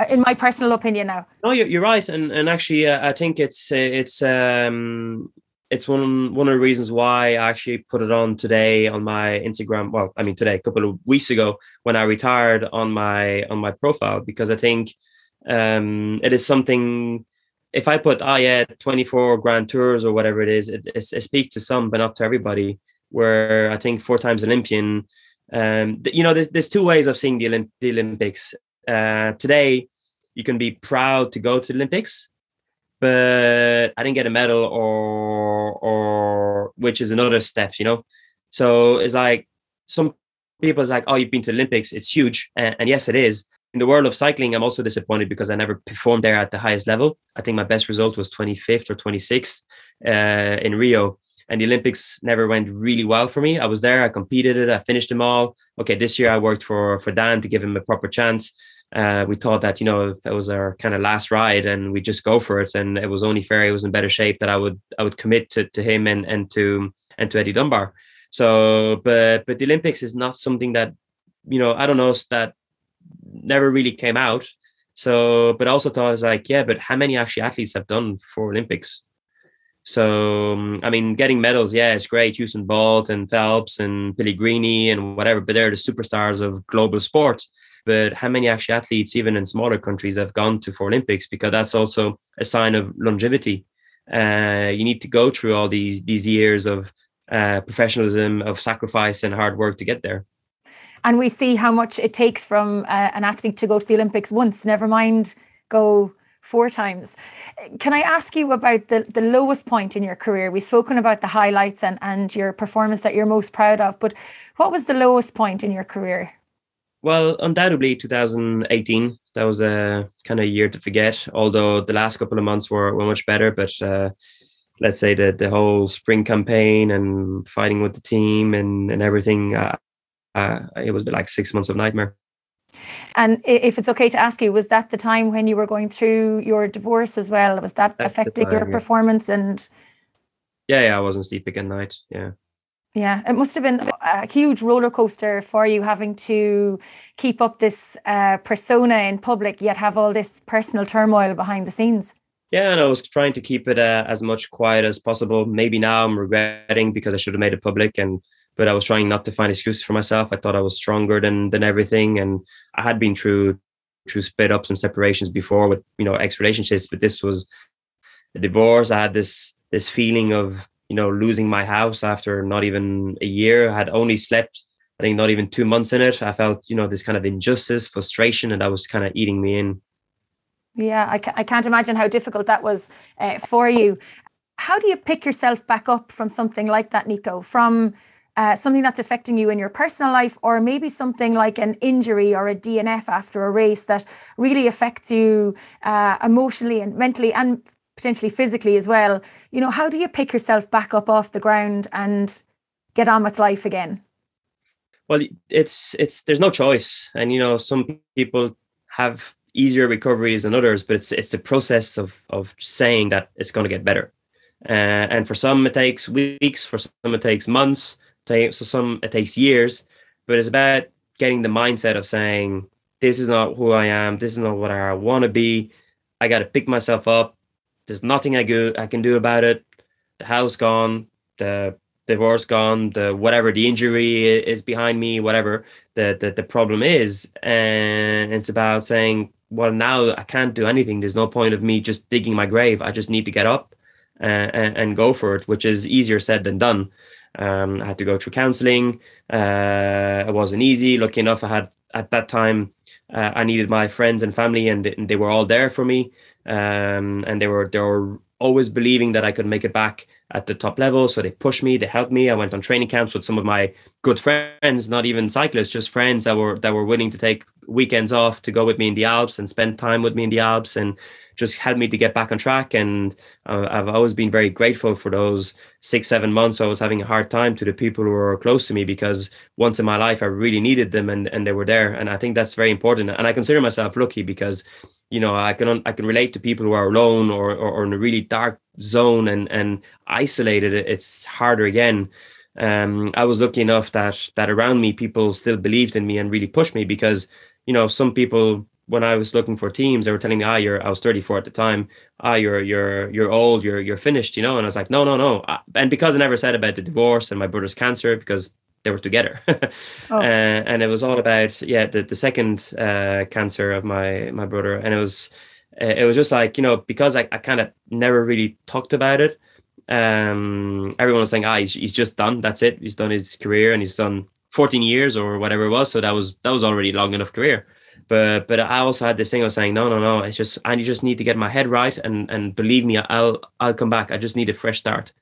Uh, in my personal opinion now. No, you're, you're right, and and actually, uh, I think it's uh, it's um it's one one of the reasons why I actually put it on today on my Instagram. Well, I mean today, a couple of weeks ago when I retired on my on my profile because I think um it is something. If I put oh yeah, twenty four Grand Tours or whatever it is, it, it, it speaks to some but not to everybody. Where I think four times Olympian. Um, you know, there's, there's two ways of seeing the, Olymp- the Olympics uh, today you can be proud to go to the Olympics, but I didn't get a medal or or which is another step, you know. So it's like some people is like, oh, you've been to Olympics, it's huge, and, and yes, it is. In the world of cycling, I'm also disappointed because I never performed there at the highest level. I think my best result was 25th or 26th uh, in Rio and the Olympics never went really well for me. I was there, I competed it, I finished them all. Okay, this year I worked for for Dan to give him a proper chance. Uh, we thought that you know that was our kind of last ride, and we just go for it. And it was only fair he was in better shape that I would I would commit to to him and and to and to Eddie Dunbar. So, but but the Olympics is not something that you know I don't know that never really came out. So, but also thought I was like, yeah, but how many actually athletes have done for Olympics? So, um, I mean, getting medals, yeah, it's great. Usain Bolt and Phelps and Pellegrini and whatever, but they're the superstars of global sport. But how many actually athletes, even in smaller countries, have gone to four Olympics? Because that's also a sign of longevity. Uh, you need to go through all these these years of uh, professionalism, of sacrifice and hard work to get there. And we see how much it takes from uh, an athlete to go to the Olympics once, never mind go four times. Can I ask you about the, the lowest point in your career? We've spoken about the highlights and, and your performance that you're most proud of, but what was the lowest point in your career? Well, undoubtedly 2018. That was a kind of year to forget, although the last couple of months were, were much better. But uh, let's say the, the whole spring campaign and fighting with the team and, and everything, uh, uh, it was like six months of nightmare. And if it's okay to ask you, was that the time when you were going through your divorce as well? Was that That's affecting time, your yeah. performance? And yeah, yeah, I wasn't sleeping at night. Yeah. Yeah, it must have been a huge roller coaster for you having to keep up this uh, persona in public, yet have all this personal turmoil behind the scenes. Yeah, and I was trying to keep it uh, as much quiet as possible. Maybe now I'm regretting because I should have made it public and but I was trying not to find excuses for myself. I thought I was stronger than than everything, and I had been through through split ups and separations before with you know ex relationships, but this was a divorce. I had this this feeling of you know losing my house after not even a year. I had only slept I think not even two months in it, I felt, you know, this kind of injustice, frustration, and that was kind of eating me in. Yeah, I, ca- I can't imagine how difficult that was uh, for you. How do you pick yourself back up from something like that, Nico? From uh, something that's affecting you in your personal life, or maybe something like an injury or a DNF after a race that really affects you uh, emotionally and mentally and potentially physically as well. You know, how do you pick yourself back up off the ground and get on with life again? Well, it's it's there's no choice, and you know some people have easier recoveries than others, but it's it's the process of of saying that it's going to get better. Uh, and for some it takes weeks, for some it takes months, so some it takes years. But it's about getting the mindset of saying this is not who I am, this is not what I want to be. I got to pick myself up. There's nothing I go I can do about it. The house gone, the divorce gone, the whatever the injury is behind me, whatever the, the the problem is, and it's about saying, well, now I can't do anything. There's no point of me just digging my grave. I just need to get up and, and, and go for it, which is easier said than done. Um, I had to go through counseling. Uh, it wasn't easy. Lucky enough, I had at that time uh, I needed my friends and family, and, and they were all there for me. Um, and they were they were always believing that I could make it back at the top level. So they pushed me, they helped me. I went on training camps with some of my good friends, not even cyclists, just friends that were that were willing to take weekends off to go with me in the Alps and spend time with me in the Alps and just helped me to get back on track. And uh, I've always been very grateful for those six, seven months I was having a hard time to the people who were close to me because once in my life I really needed them and, and they were there. And I think that's very important. And I consider myself lucky because you know i can i can relate to people who are alone or, or, or in a really dark zone and and isolated it's harder again. Um i was lucky enough that that around me people still believed in me and really pushed me because you know some people when i was looking for teams they were telling me ah you're i was 34 at the time. Ah you're you're you're old. You're you're finished you know? And i was like no no no. And because i never said about the divorce and my brother's cancer because they were together. [laughs] Oh. uh, and it was all about yeah the, the second uh, cancer of my my brother. And it was uh, it was just like you know because i, I kind of never really talked about it um everyone was saying ah he's, he's just done. That's it. He's done his career and he's done 14 years or whatever it was. So that was that was already long enough career. But but i also had this thing of saying no no no. It's just i just need to get my head right and and believe me i'll i'll come back. I just need a fresh start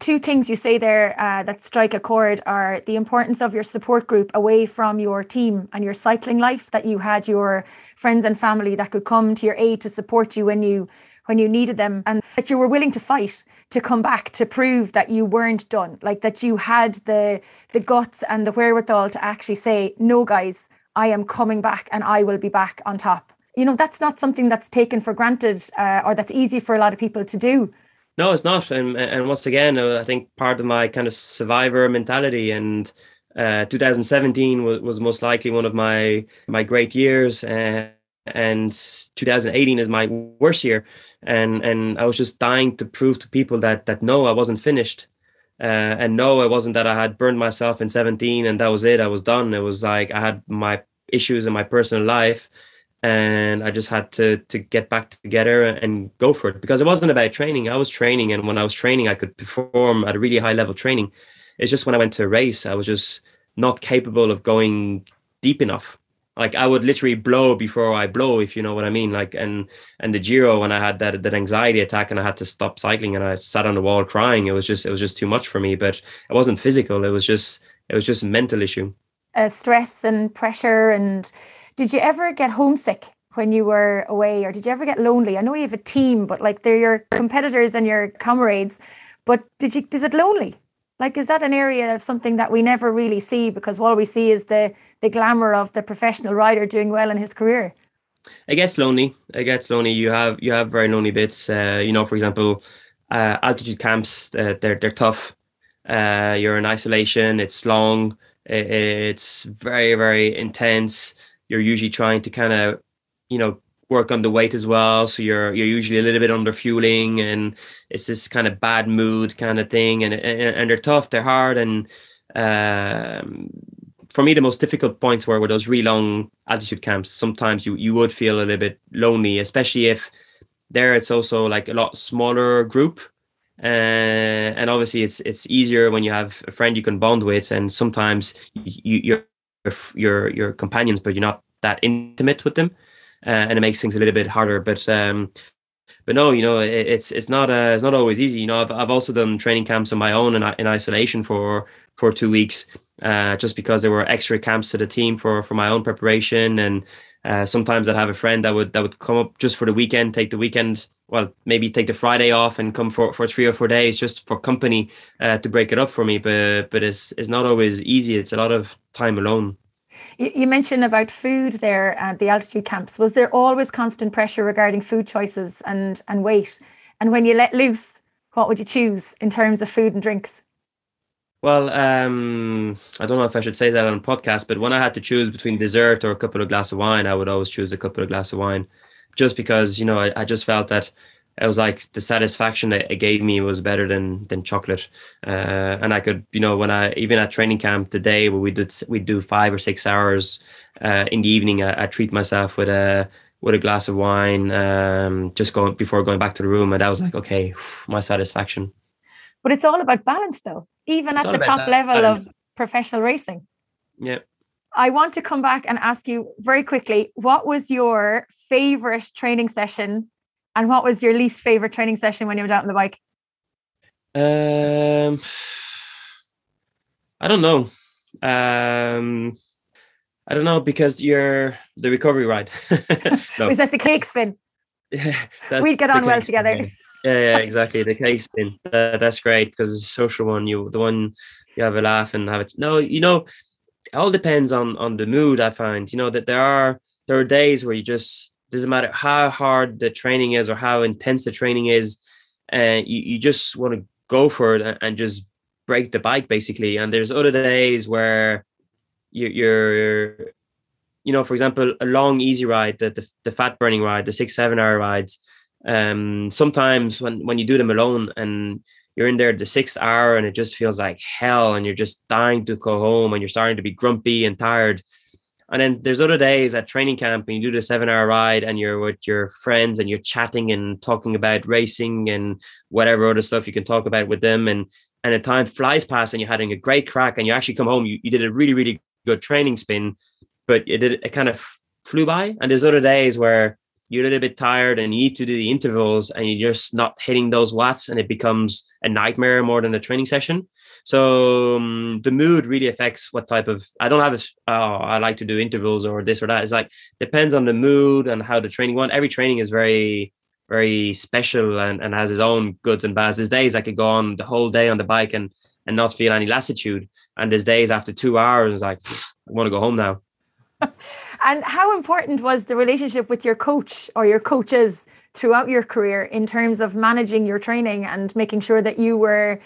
two things you say there uh, that strike a chord are the importance of your support group away from your team and your cycling life that you had your friends and family that could come to your aid to support you when you when you needed them and that you were willing to fight to come back to prove that you weren't done like that you had the the guts and the wherewithal to actually say no guys i am coming back and i will be back on top. You know that's not something that's taken for granted uh, or that's easy for a lot of people to do no, it's not. And and once again, uh, I think part of my kind of survivor mentality and uh, 2017 was, was most likely one of my my great years, uh, and 2018 is my worst year, and and I was just dying to prove to people that that no, I wasn't finished, uh, and no, it wasn't that I had burned myself in 17 and that was it. I was done. It was like I had my issues in my personal life and I just had to to get back together and go for it because it wasn't about training. I was training, and when I was training, I could perform at a really high level training. It's just when I went to a race, I was just not capable of going deep enough. Like I would literally blow before I blow, if you know what I mean. Like and and the Giro when I had that that anxiety attack and I had to stop cycling and I sat on the wall crying. It was just it was just too much for me. But it wasn't physical. It was just it was just a mental issue. Uh, stress and pressure and did you ever get homesick when you were away, or did you ever get lonely? I know you have a team, but like they're your competitors and your comrades. But did you? Is it lonely? Like, is that an area of something that we never really see because all we see is the the glamour of the professional rider doing well in his career? It gets lonely. It gets lonely. You have you have very lonely bits. Uh, you know, for example, uh, altitude camps. Uh, they're they're tough. Uh, you're in isolation. It's long. It's very very intense you're usually trying to kind of you know work on the weight as well. So you're you're usually a little bit under fueling and it's this kind of bad mood kind of thing. And and, and they're tough they're hard. And um, for me the most difficult points were, were those really long altitude camps. Sometimes you you would feel a little bit lonely especially if there it's also like a lot smaller group. Uh, and obviously it's it's easier when you have a friend you can bond with, and sometimes you, you're your your companions, but you're not that intimate with them, uh, and it makes things a little bit harder. But um, but no, you know, it, it's it's not uh, it's not always easy. You know, I've I've also done training camps on my own in, in isolation for for two weeks, uh, just because there were extra camps to the team for for my own preparation, and uh, sometimes I'd have a friend that would that would come up just for the weekend, take the weekend, well, maybe take the Friday off and come for, for three or four days just for company uh, to break it up for me. But but it's it's not always easy. It's a lot of time alone. You mentioned about food there at the altitude camps. Was there always constant pressure regarding food choices and, and weight? And when you let loose, what would you choose in terms of food and drinks? Well, um, I don't know if I should say that on a podcast, but when I had to choose between dessert or a couple of glass of wine, I would always choose a couple of glass of wine, just because you know I, I just felt that it was like the satisfaction that it gave me was better than than chocolate. Uh, and i could you know when i even at training camp today where we did we do five or six hours uh, in the evening I, I, treat myself with a with a glass of wine um, just going before going back to the room. And I was like okay [sighs] my satisfaction but it's all about balance though even it's at the top level balance. of professional racing yeah I want to come back and ask you very quickly what was your favorite training session and what was your least favorite training session when you were out on the bike? Um, I don't know. Um, I don't know because you're the recovery ride. [laughs] no. [laughs] Is that the cake spin? [laughs] Yeah, we'd get on well together. Yeah, yeah, exactly. The cake spin. Uh, that's great because it's a social one. You the one you have a laugh and have it. No, you know, it all depends on on the mood. I find you know that there are there are days where you just doesn't matter how hard the training is or how intense the training is, and uh, you, you just want to go for it and, and, just break the bike basically. And there's other days where you, you're, you know, for example, a long easy ride, the the, the fat burning ride, the six seven hour rides. Um, sometimes when when you do them alone and you're in there the sixth hour and it just feels like hell and you're just dying to go home and you're starting to be grumpy and tired and then there's other days at training camp and you do the seven hour ride and you're with your friends and you're chatting and talking about racing and whatever other stuff you can talk about with them. And and the time flies past and you're having a great crack and you actually come home, you, you did a really, really good training spin, but it did it kind of flew by. And there's other days where you're a little bit tired and you need to do the intervals and you're just not hitting those watts and it becomes a nightmare more than a training session. So um, the mood really affects what type of. I don't have a. Oh, I like to do intervals or this or that. It's like depends on the mood and how the training went. Every training is very very special and, and has its own goods and bads. There's days I could go on the whole day on the bike and and not feel any lassitude. And there's days after two hours, like I want to go home now. And how important was the relationship with your coach or your coaches throughout your career in terms of managing your training and making sure that you were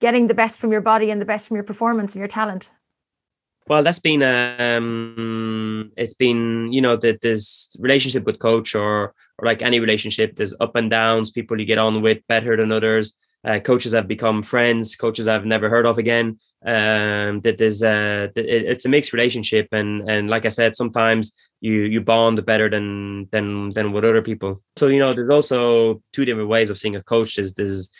getting the best from your body and the best from your performance and your talent? Well, that's been um, it's been you know that this relationship with coach or or like any relationship, there's up and downs. People you get on with better than others. Uh, coaches have become friends. Coaches I've never heard of again. Um, that there's a it's a mixed relationship, and and like I said, sometimes you you bond better than than than with other people. So you know, there's also two different ways of seeing a coach. There's there's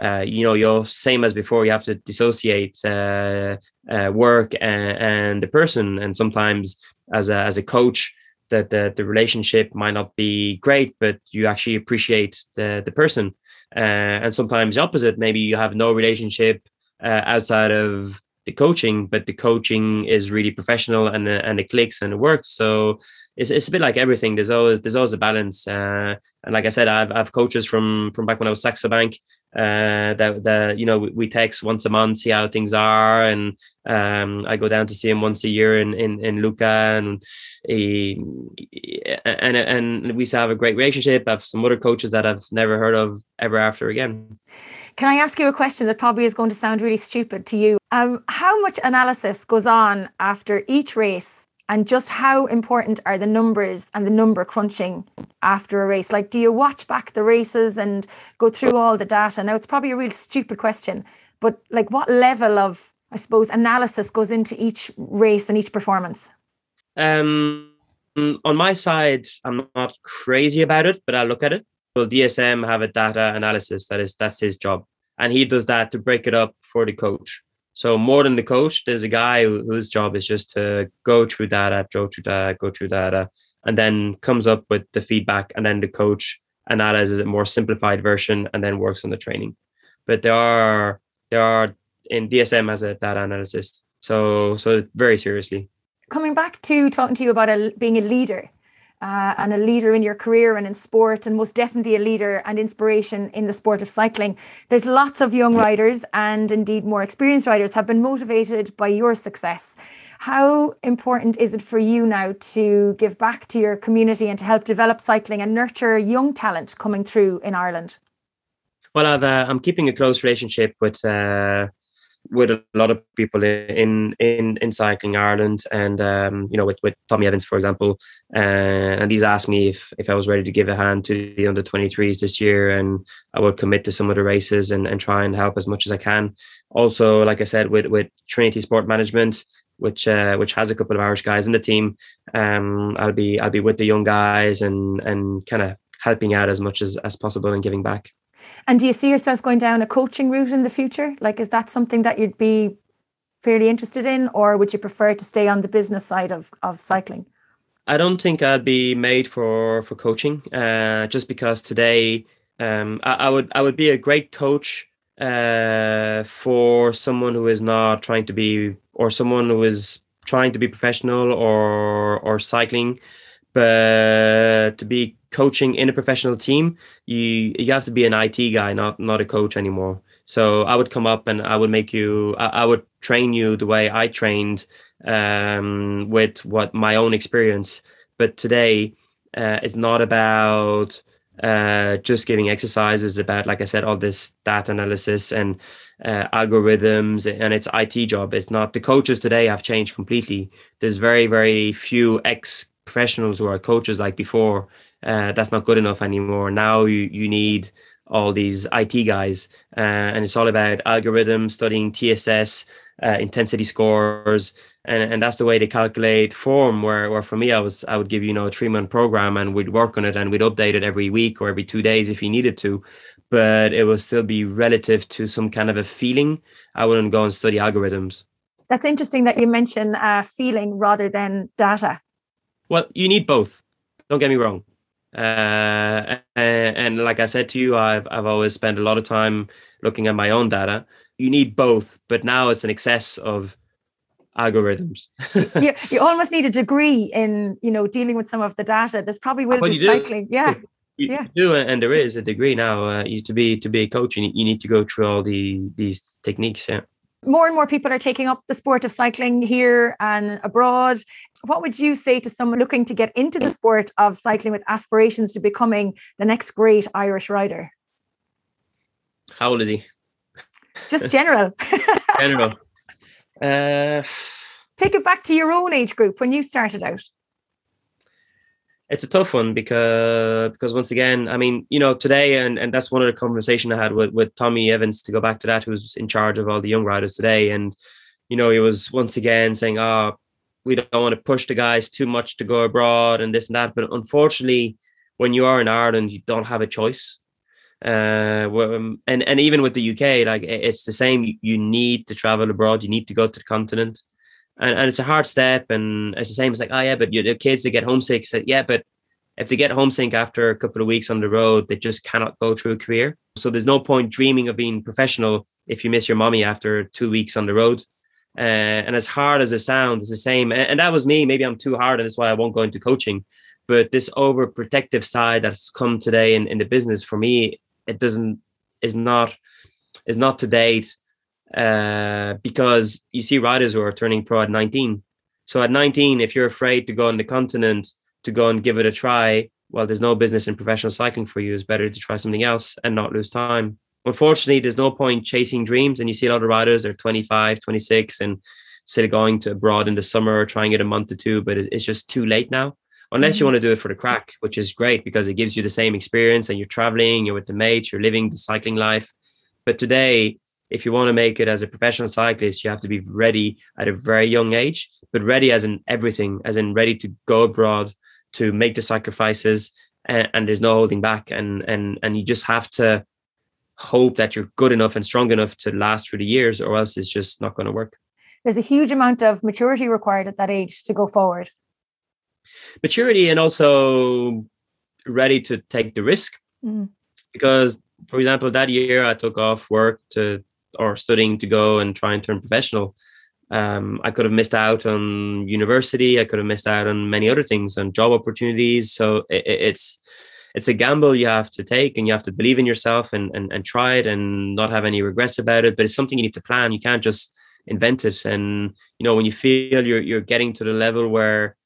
uh, you know, you're same as before. You have to dissociate uh, uh, work and, and, the person. And sometimes, as a as a coach, that the, the relationship might not be great, but you actually appreciate the the person. Uh, and sometimes the opposite. Maybe you have no relationship uh, outside of the coaching, but the coaching is really professional and and it clicks and it works. So it's, it's a bit like everything. There's always there's always a balance. Uh, and like I said, I've I've coaches from from back when I was Saxo Bank uh, that that you know we, we, text once a month, see how things are, and um, I go down to see him once a year in in, in Lucca, and he, and and we still have a great relationship. I have some other coaches that I've never heard of ever after again. Can I ask you a question that probably is going to sound really stupid to you? Um, how much analysis goes on after each race and just how important are the numbers and the number crunching after a race? Like do you watch back the races and go through all the data? Now it's probably a real stupid question but like what level of i suppose analysis goes into each race and each performance? Um on my side i'm not crazy about it but i look at it. Well dsm have a data analysis that is that's his job and he does that to break it up for the coach. So more than the coach, there's a guy whose job is just to go through data, go through data, go through data, and then comes up with the feedback, and then the coach analyzes a more simplified version and then works on the training. But there are there are in DSM as a data analyst, so so very seriously. Coming back to talking to you about a, being a leader, uh, and a leader in your career and in sport, and most definitely a leader and inspiration in the sport of cycling. There's lots of young riders and indeed more experienced riders have been motivated by your success. How important is it for you now to give back to your community and to help develop cycling and nurture young talent coming through in Ireland? Well, i am uh, keeping a close relationship with uh, with a lot of people in in in cycling Ireland, and um, you know, with, with Tommy Evans, for example, uh, and he's asked me if if I was ready to give a hand to the under 23s this year, and I would commit to some of the races and, and try and help as much as I can. Also, like I said, with with Trinity Sport Management, which uh, which has a couple of Irish guys in the team, um, I'll be I'll be with the young guys and and kind of helping out as much as as possible and giving back. And do you see yourself going down a coaching route in the future? Like, is that something that you'd be fairly interested in, or would you prefer to stay on the business side of, of cycling? I don't think I'd be made for for coaching. Uh, just because today, um, I, I, would I would be a great coach uh, for someone who is not trying to be, or someone who is trying to be professional or or cycling, but to be coaching in a professional team, you you have to be an IT guy, not not a coach anymore. So I would come up and I would make you, I, I would train you the way I trained um, with what my own experience. But today, uh, it's not about uh, just giving exercises. About, like I said, all this data analysis and uh, algorithms, and it's IT job. It's not the coaches today have changed completely. There's very very few ex professionals who are coaches like before uh, that's not good enough anymore. Now you, you need all these IT guys, uh, and it's all about algorithms, studying TSS, uh, intensity scores, and, and that's the way they calculate form. Where, where for me, I was I would give you know a three month program, and we'd work on it, and we'd update it every week or every two days if you needed to, but it will still be relative to some kind of a feeling. I wouldn't go and study algorithms. That's interesting that you mention uh, feeling rather than data. Well, you need both. Don't get me wrong uh, and, and, like I said to you, I've I've always spent a lot of time looking at my own data. You need both, but now it's an excess of algorithms. [laughs] you, you almost need a degree in you know dealing with some of the data. There's probably will well, be cycling. Yeah. You, yeah. do, and there is a degree now. Uh, you to be to be a coach, you need, you need to go through all the these techniques. Yeah more and more people are taking up the sport of cycling here and abroad. What would you say to someone looking to get into the sport of cycling with aspirations to becoming the next great Irish rider? How old is he? Just general. [laughs] [laughs] general. Uh, Take it back to your own age group when you started out it's a tough one because because once again, I mean, you know, today and and that's one of the conversation I had with with Tommy Evans to go back to that, who's in charge of all the young riders today, and you know, he was once again saying, "Oh, we don't want to push the guys too much to go abroad and this and that." But unfortunately, when you are in Ireland, you don't have a choice. Uh, um, and and even with the UK, like it's the same. You need to travel abroad. You need to go to the continent and, and it's a hard step and it's the same it's like oh yeah but you the kids that get homesick said yeah but if they get homesick after a couple of weeks on the road they just cannot go through a career so there's no point dreaming of being professional if you miss your mommy after two weeks on the road uh, and as hard as it sounds it's the same and, and that was me maybe i'm too hard and that's why i won't go into coaching but this overprotective side that's come today in, in the business for me it doesn't is not is not to date uh, because you see riders who are turning pro at 19. So at 19, if you're afraid to go on the continent to go and give it a try, well, there's no business in professional cycling for you. It's better to try something else and not lose time. Unfortunately, there's no point chasing dreams. And you see a lot of riders, they're 25, 26, and still going to abroad in the summer or trying it a month or two, but it's just too late now. Unless mm-hmm. you want to do it for the crack, which is great because it gives you the same experience and you're traveling, you're with the mates, you're living the cycling life. But today, if you want to make it as a professional cyclist, you have to be ready at a very young age, but ready as in everything, as in ready to go abroad, to make the sacrifices, and, and there's no holding back, and and and you just have to hope that you're good enough and strong enough to last through the years, or else it's just not going to work. There's a huge amount of maturity required at that age to go forward. Maturity and also ready to take the risk. Mm. Because, for example, that year I took off work to or studying to go and try and turn professional. Um, I could have missed out on university. I could have missed out on many other things, on job opportunities. So it, it's it's a gamble you have to take and you have to believe in yourself and, and, and try it and not have any regrets about it. But it's something you need to plan. You can't just invent it. And, you know, when you feel you're, you're getting to the level where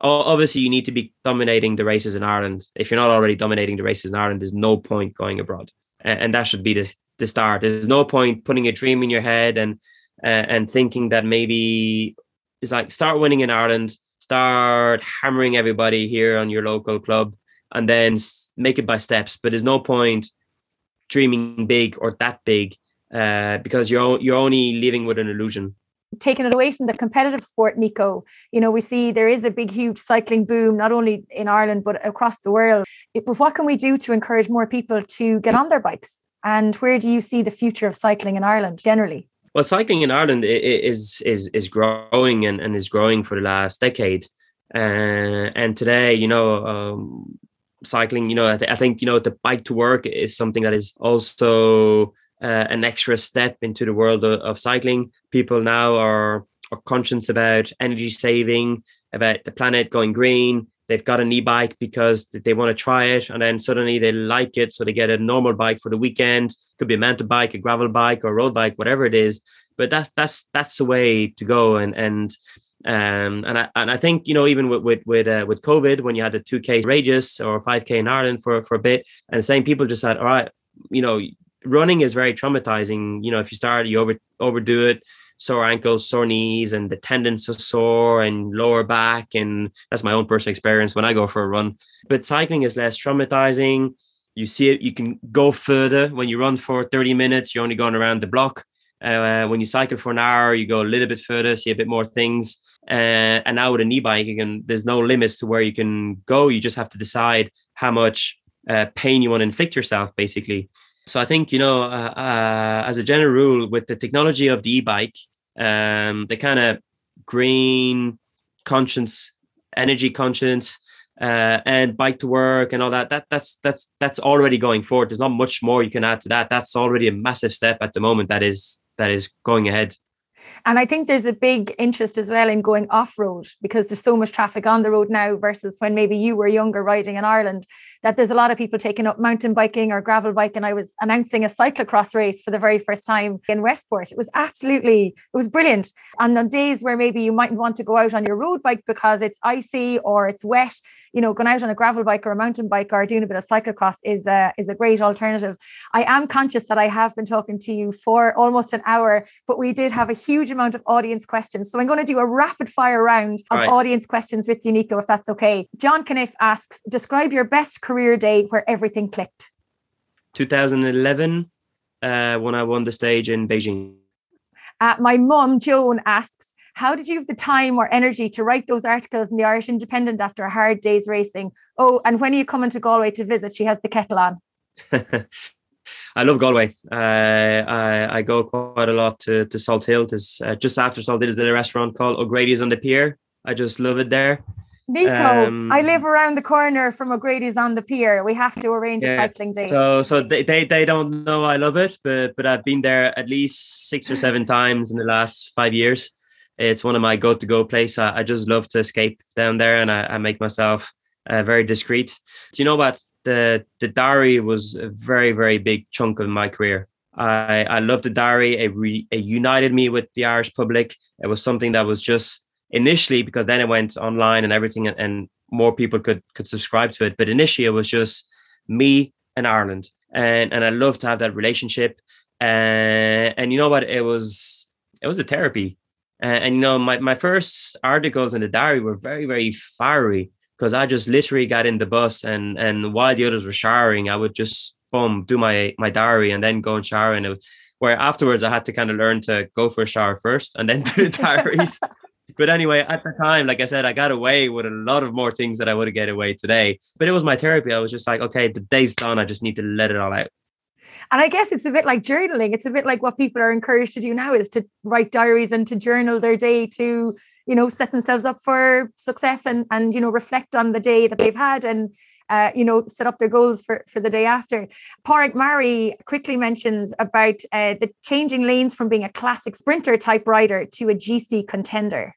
obviously you need to be dominating the races in Ireland. If you're not already dominating the races in Ireland, there's no point going abroad. And, and that should be the, the start. There's no point putting a dream in your head and, uh, and thinking that maybe it's like start winning in Ireland, start hammering everybody here on your local club and then make it by steps. But there's no point dreaming big or that big uh, because you're you're only living with an illusion. Taking it away from the competitive sport, Nico, you know, we see there is a big, huge cycling boom, not only in Ireland, but across the world. But what can we do to encourage more people to get on their bikes? And where do you see the future of cycling in Ireland generally? Well, cycling in Ireland is is is growing and, and is growing for the last decade. Uh, and today, you know, um, cycling you know I, th- I, think you know the bike to work is something that is also uh, an extra step into the world of, of, cycling. People now are are conscious about energy saving about the planet going green. They've got an e-bike because they want to try it and then suddenly they like it so they get a normal bike for the weekend. Could be a mountain bike a gravel bike or road bike whatever it is. But that's that's that's the way to go and and um, and I and I think you know even with with with, uh, with COVID when you had the two k radius or five k in Ireland for for a bit, and the same people just said, all right, you know, running is very traumatizing. You know, if you start, you over overdo it, sore ankles, sore knees, and the tendons are sore and lower back, and that's my own personal experience when I go for a run. But cycling is less traumatizing. You see it, you can go further when you run for 30 minutes. You're only going around the block. Uh, when you cycle for an hour, you go a little bit further, see a bit more things. Uh, and now with an e-bike, you can, there's no limits to where you can go. You just have to decide how much uh, pain you want to inflict yourself, basically. So I think you know, uh, uh as a general rule, with the technology of the e-bike, um, the kind of green conscience, energy conscience, uh, and bike to work and all that that that's that's that's already going forward there's not much more you can add to that that's already a massive step at the moment that is that is going ahead and I think there's a big interest as well in going off road because there's so much traffic on the road now versus when maybe you were younger riding in Ireland. That there's a lot of people taking up mountain biking or gravel bike. And I was announcing a cyclocross race for the very first time in Westport. It was absolutely, it was brilliant. And on days where maybe you mightn't want to go out on your road bike because it's icy or it's wet, you know, going out on a gravel bike or a mountain bike or doing a bit of cyclocross is a, is a great alternative. I am conscious that I have been talking to you for almost an hour, but we did have a huge amount of audience questions. So I'm going to do a rapid fire round of right. audience questions with you, Nico, if that's okay. John Caniff asks, describe your best career day where everything clicked. 2011, uh, when I won the stage in Beijing. Uh, my mum, Joan, asks, how did you have the time or energy to write those articles in the Irish Independent after a hard day's racing? Oh, and when are you coming to Galway to visit? She has the kettle on. [laughs] I love Galway. Uh, I, I go quite a lot to, to Salthill. There's uh, just after Salthill, there's a restaurant called O'Grady's on the Pier. I just love it there. Nico, um, I live around the corner from O'Grady's on the pier. We have to arrange yeah, a cycling date. So, so they, they, they don't know I love it, but but I've been there at least six or seven [sighs] times in the last five years. It's one of my go to go place. I, I, just love to escape down there, and I, I make myself uh, very discreet. Do you know what the the diary was a very very big chunk of my career. I I loved the diary. It, re, it united me with the Irish public. It was something that was just initially because then it went online and everything and, and more people could could subscribe to it but initially it was just me and ireland and and i love to have that relationship and and you know what it was it was a therapy and, and you know my, my first articles in the diary were very very fiery because i just literally got in the bus and and while the others were showering i would just boom do my my diary and then go and shower and it was where afterwards i had to kind of learn to go for a shower first and then [laughs] do the diaries but anyway, at the time, like I said, I got away with a lot of more things that I would have get away today. But it was my therapy. I was just like, okay, the day's done. I just need to let it all out. And I guess it's a bit like journaling. It's a bit like what people are encouraged to do now is to write diaries and to journal their day to, you know, set themselves up for success and and you know reflect on the day that they've had and uh, you know, set up their goals for, for the day after. Pádraig Murray quickly mentions about uh, the changing lanes from being a classic sprinter type rider to a GC contender.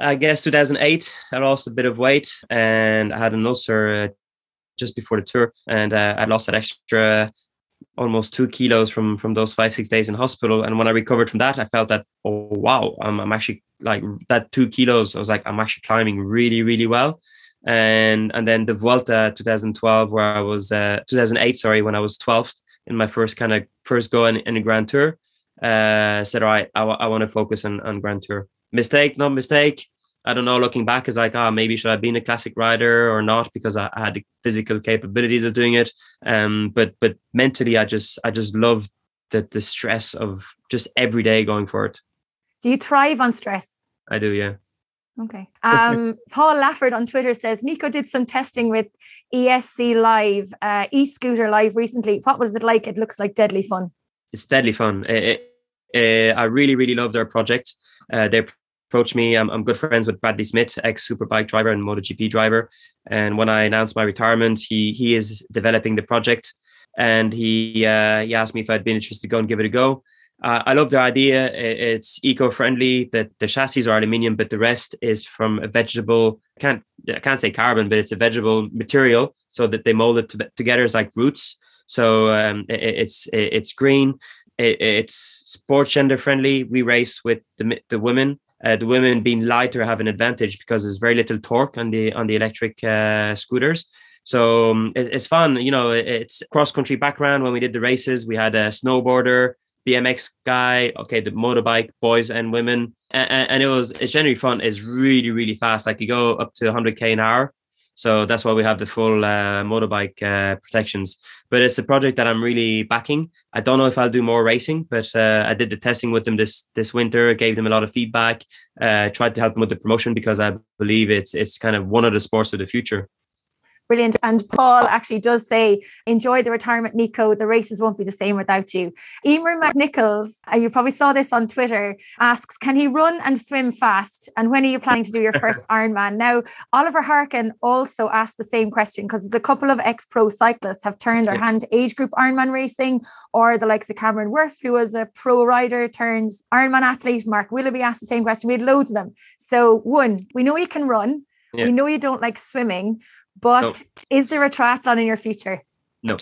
I guess 2008, I lost a bit of weight and I had an ulcer uh, just before the tour, and uh, I lost that extra almost two kilos from from those five six days in hospital. And when I recovered from that, I felt that oh wow, I'm I'm actually like that two kilos. I was like I'm actually climbing really really well. And and then the Vuelta 2012, where I was uh, 2008, sorry, when I was 12th in my first kind of first go in, in a Grand Tour, uh, said all right, I, w- I want to focus on on Grand Tour. Mistake, not mistake. I don't know. Looking back, is like, ah, oh, maybe should I be in a classic rider or not because I, I had the physical capabilities of doing it. Um, but but mentally, I just I just love the the stress of just every day going for it. Do you thrive on stress? I do, yeah. Okay. Um, [laughs] Paul Lafford on Twitter says Nico did some testing with ESC Live, uh, e-scooter live recently. What was it like? It looks like deadly fun. It's deadly fun. It, it, uh, I really, really love their project. Uh, they approached me. I'm, I'm good friends with Bradley Smith, ex Superbike driver and MotoGP driver. And when I announced my retirement, he he is developing the project, and he uh, he asked me if I'd be interested to go and give it a go. Uh, I love the idea. It's eco-friendly. That the chassis are aluminium, but the rest is from a vegetable. Can't I can't say carbon, but it's a vegetable material, so that they mold it to, together as like roots. So um, it, it's it, it's green. It, it's sports gender friendly. We race with the the women uh, the women being lighter have an advantage because there's very little torque on the on the electric uh, scooters. So um, it, it's fun, you know. It's cross country background. When we did the races, we had a snowboarder, BMX guy, okay, the motorbike boys and women, and, and it was it's generally fun. It's really really fast. Like you go up to 100k an hour. So that's why we have the full uh, motorbike uh, protections. But it's a project that I'm really backing. I don't know if I'll do more racing, but uh, I did the testing with them this this winter. Gave them a lot of feedback. Uh, tried to help them with the promotion because I believe it's it's kind of one of the sports of the future. Brilliant. And Paul actually does say, enjoy the retirement, Nico. The races won't be the same without you. Emer McNichols, uh, you probably saw this on Twitter, asks, can he run and swim fast? And when are you planning to do your first [laughs] Ironman? Now, Oliver Harkin also asked the same question because there's a couple of ex-pro cyclists have turned their yeah. hand to age group Ironman racing, or the likes of Cameron Wurf, who was a pro rider, turns Ironman athlete. Mark Willoughby asked the same question. We had loads of them. So one, we know you can run. Yeah. We know you don't like swimming. But no. is there a triathlon in your future? No.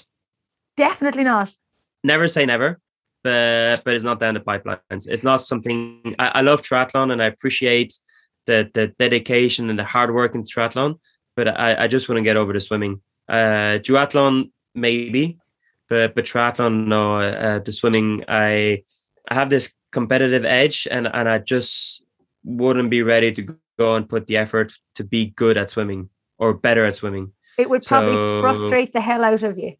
Definitely not. Never say never, but but it's not down the pipelines. It's not something I, I love triathlon and I appreciate the the dedication and the hard work in triathlon, but I, I just want to get over the swimming. Uh duathlon maybe, but but triathlon no. Uh, the swimming I I have this competitive edge and and I just wouldn't be ready to go and put the effort to be good at swimming or better at swimming. It would probably so, frustrate the hell out of you.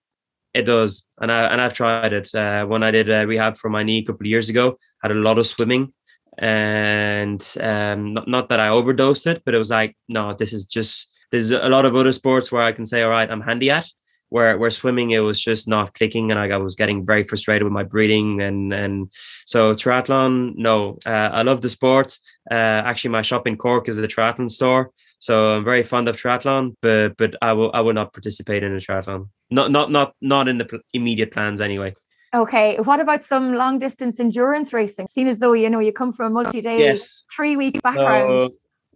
It does, and I and I've tried it. Uh, when I did a rehab for my knee a couple of years ago, had a lot of swimming, and um, not not that I overdosed it, but it was like, no, this is just. There's a lot of other sports where I can say, all right, I'm handy at. Where where swimming, it was just not clicking, and I was getting very frustrated with my breathing, and and so triathlon, no, uh, I love the sport. Uh, actually, my shop in Cork is a triathlon store. So I'm very fond of triathlon, but but I will I will not participate in a triathlon. Not not not not in the pl- immediate plans anyway. Okay. What about some long distance endurance racing? Seen as though you know you come from a multi day, yes. three week background. So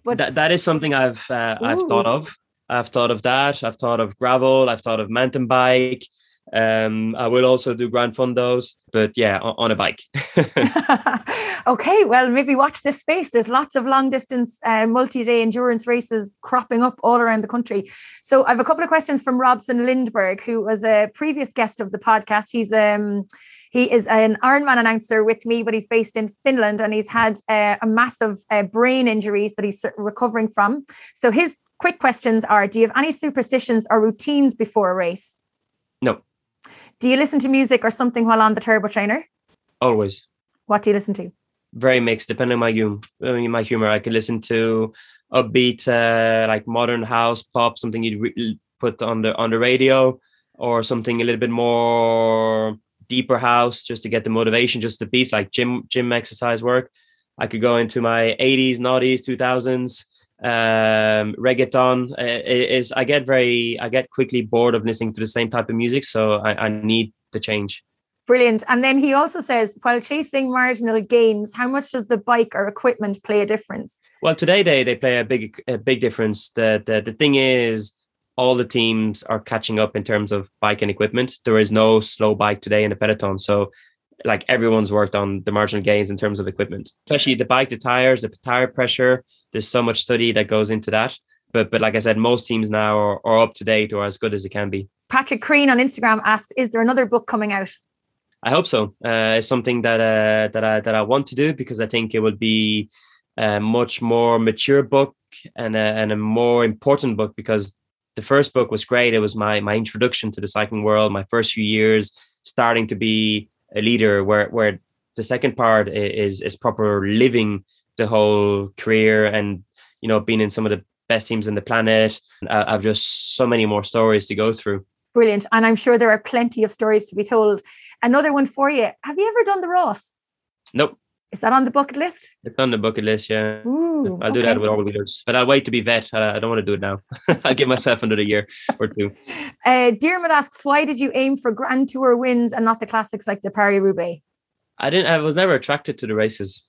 but that, that is something I've uh, I've thought of. I've thought of that. I've thought of gravel. I've thought of mountain bike. Um, I will also do Gran Fondos, but yeah, on, on a bike. [laughs] [laughs] okay, well, maybe watch this space. There's lots of long distance, uh, multi day endurance races cropping up all around the country. So I have a couple of questions from Robson Lindberg, who was a previous guest of the podcast. He's um he is an Ironman announcer with me, but he's based in Finland and he's had uh, a massive uh, brain injuries that he's recovering from. So his quick questions are: Do you have any superstitions or routines before a race? No. Do you listen to music or something while on the turbo trainer? Always. What do you listen to? Very mixed, depending on my humor. My humor, I could listen to upbeat, uh, like modern house pop, something you'd re- put on the on the radio, or something a little bit more deeper house just to get the motivation, just the beats like gym gym exercise work. I could go into my 80s, 90s, 2000s um reggaeton uh, is i get very i get quickly bored of listening to the same type of music so i, I need to change. Brilliant. And then he also says while chasing marginal gains how much does the bike or equipment play a difference? Well today they they play a big a big difference. The the, the thing is all the teams are catching up in terms of bike and equipment. There is no slow bike today in the peloton so like everyone's worked on the marginal gains in terms of equipment especially the bike the tires the tire pressure there's so much study that goes into that. But but like I said, most teams now are, are up to date or as good as it can be. Patrick Crean on Instagram asked, "Is there another book coming out?" I hope so. Uh, it's something that uh, that I that I want to do because I think it would be a much more mature book and a, and a more important book because the first book was great. It was my my introduction to the cycling world, my first few years starting to be a leader. Where where the second part is is proper living the whole career and you know being in some of the best teams in the planet. I've just so many more stories to go through. Brilliant. And I'm sure there are plenty of stories to be told. Another one for you. Have you ever done the Rás? Nope. Is that on the bucket list? It's on the bucket list, yeah. Ooh, I'll do okay. that with all the wheelers, but I'll wait to be vet. I don't want to do it now. [laughs] I'll give myself another year or two. [laughs] Uh, Dermot asks, why did you aim for Grand Tour wins and not the classics like the Paris Roubaix? I didn't. I was never attracted to the races.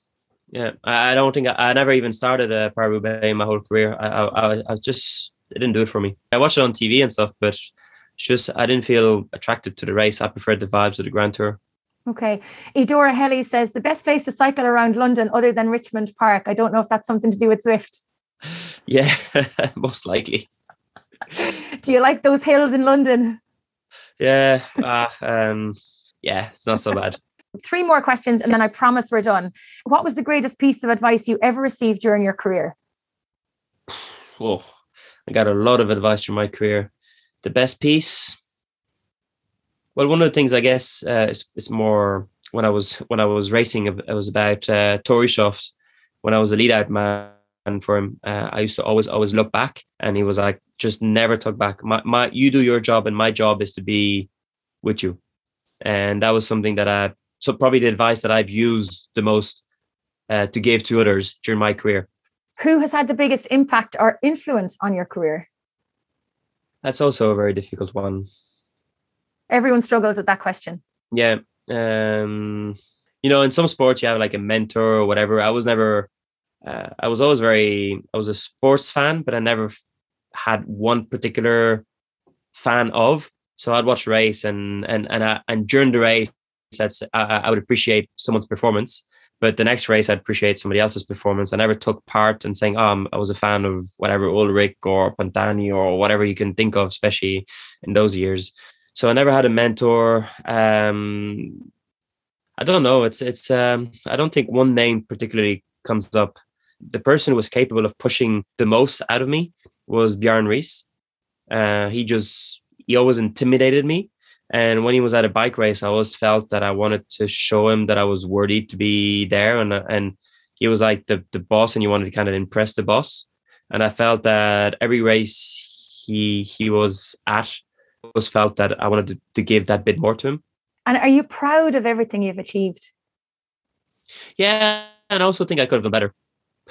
Yeah, I, I don't think I, I, never even started a Paris in my whole career. I, I, I just it didn't do it for me. I watched it on TV and stuff, but it's just I didn't feel attracted to the race. I preferred the vibes of the Grand Tour. Okay. Edora Helly says the best place to cycle around London other than Richmond Park. I don't know if that's something to do with Zwift. [laughs] Yeah, [laughs] most likely. do you like those hills in London? Yeah, uh, um, yeah, it's not so bad. Three more questions and then I promise we're done. What was the greatest piece of advice you ever received during your career? [sighs] Oh, I got a lot of advice during my career. The best piece? Well, one of the things I guess uh, it's, it's more when I was when I was racing. It was about uh, Shoft. When I was a lead out man for him, uh, I used to always always look back, and he was like, "Just never talk back. My, my you do your job, and my job is to be with you." And that was something that I so probably the advice that I've used the most uh, to give to others during my career. Who has had the biggest impact or influence on your career? That's also a very difficult one. Everyone struggles with that question. Yeah. Um, you know, in some sports you have like a mentor or whatever. I was never uh, I was always very I was a sports fan, but I never had one particular fan of. So I'd watch race and and and I, and during the race that's I, I would appreciate someone's performance, but the next race I'd appreciate somebody else's performance. I never took part in saying, "Oh, I was a fan of whatever Ullrich or Pantani or whatever you can think of," especially in those years. So I never had a mentor. Um, I don't know. It's it's. Um, I don't think one name particularly comes up. The person who was capable of pushing the most out of me was Bjarne Riis. Uh, he just he always intimidated me and when he was at a bike race, I always felt that I wanted to show him that I was worthy to be there. And and he was like the the boss, and you wanted to kind of impress the boss. And I felt that every race he he was at I was felt that I wanted to, to give that bit more to him. And are you proud of everything you've achieved? Yeah, and I also think I could have done better.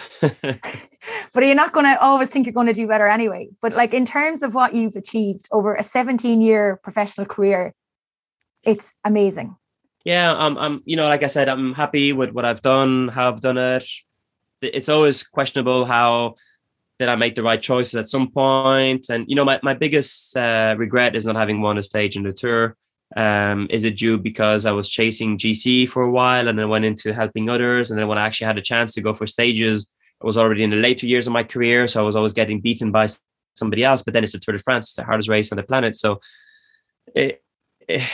[laughs] but you're not going to always think you're going to do better anyway. But like in terms of what you've achieved over a 17 year professional career, it's amazing. Yeah, I'm, I'm, you know, like I said, I'm happy with what I've done, how I've done it. It's always questionable how did I make the right choices at some point. And, you know, my, my biggest uh, regret is not having won a stage in the tour. Um, is it due because I was chasing GC for a while and then went into helping others? And then when I actually had a chance to go for stages, I was already in the later years of my career. So I was always getting beaten by somebody else. But then it's the Tour de France, it's the hardest race on the planet. So it,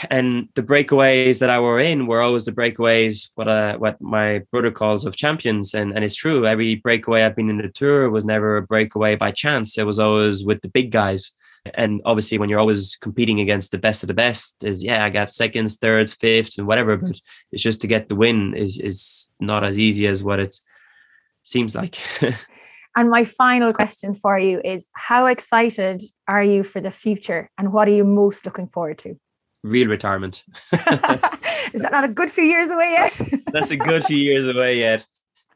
and the breakaways that I were in were always the breakaways what uh, what my brother calls of champions and and it's true every breakaway I've been in the tour was never a breakaway by chance it was always with the big guys and obviously when you're always competing against the best of the best is yeah i got seconds thirds fifths and whatever but it's just to get the win is is not as easy as what it seems like [laughs] and my final question for you is how excited are you for the future and what are you most looking forward to real retirement. [laughs] [laughs] Is that not a good few years away yet? That's a good few years away yet.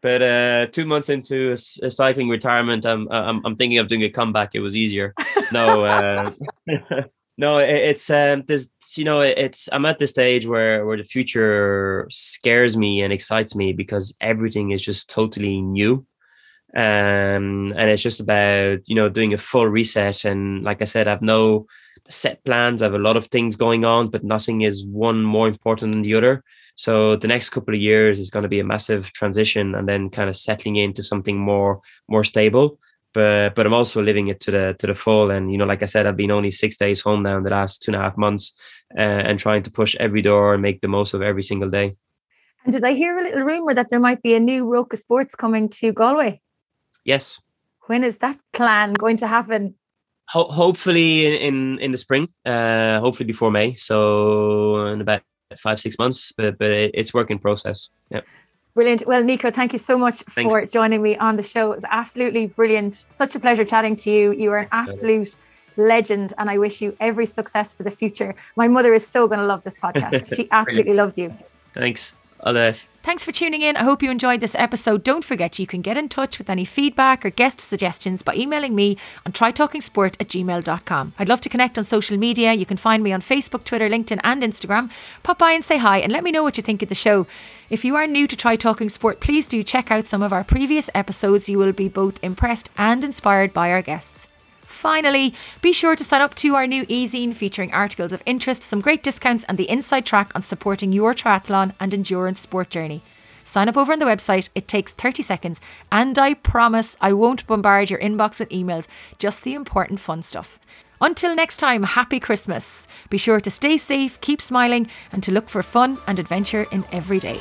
But uh, two months into a, a cycling retirement, I'm, I'm I'm thinking of doing a comeback. It was easier. No, uh, [laughs] no, it, it's um, there's you know, it's I'm at the stage where where the future scares me and excites me because everything is just totally new um, and it's just about you know doing a full reset and like i said i've no set plans i have a lot of things going on but nothing is one more important than the other so the next couple of years is going to be a massive transition and then kind of settling into something more more stable but but i'm also living it to the to the full and you know like i said i've been only six days home now in the last two and a half months uh, and trying to push every door and make the most of every single day and did i hear a little rumor that there might be a new roca sports coming to galway Yes. When is that plan going to happen? Ho- hopefully in, in, in the spring. Uh, hopefully before May. So in about five six months. But but it's work in process. Yeah. Brilliant. Well, Nico, thank you so much Thanks. for joining me on the show. It was absolutely brilliant. Such a pleasure chatting to you. You are an absolute legend, and I wish you every success for the future. My mother is so going to love this podcast. [laughs] She absolutely loves you. Thanks. All. Thanks for tuning in. I hope you enjoyed this episode. Don't forget you can get in touch with any feedback or guest suggestions by emailing me on trytalkingsport at gmail.com. I'd love to connect on social media. You can find me on Facebook, Twitter, LinkedIn, and Instagram. Pop by and say hi and let me know what you think of the show. If you are new to Try Talking Sport, please do check out some of our previous episodes. You will be both impressed and inspired by our guests. Finally, be sure to sign up to our new e-zine featuring articles of interest, some great discounts, and the inside track on supporting your triathlon and endurance sport journey. Sign up over on the website. It takes 30 seconds, and I promise I won't bombard your inbox with emails, just the important fun stuff. Until next time, happy Christmas. Be sure to stay safe, keep smiling, and to look for fun and adventure in every day.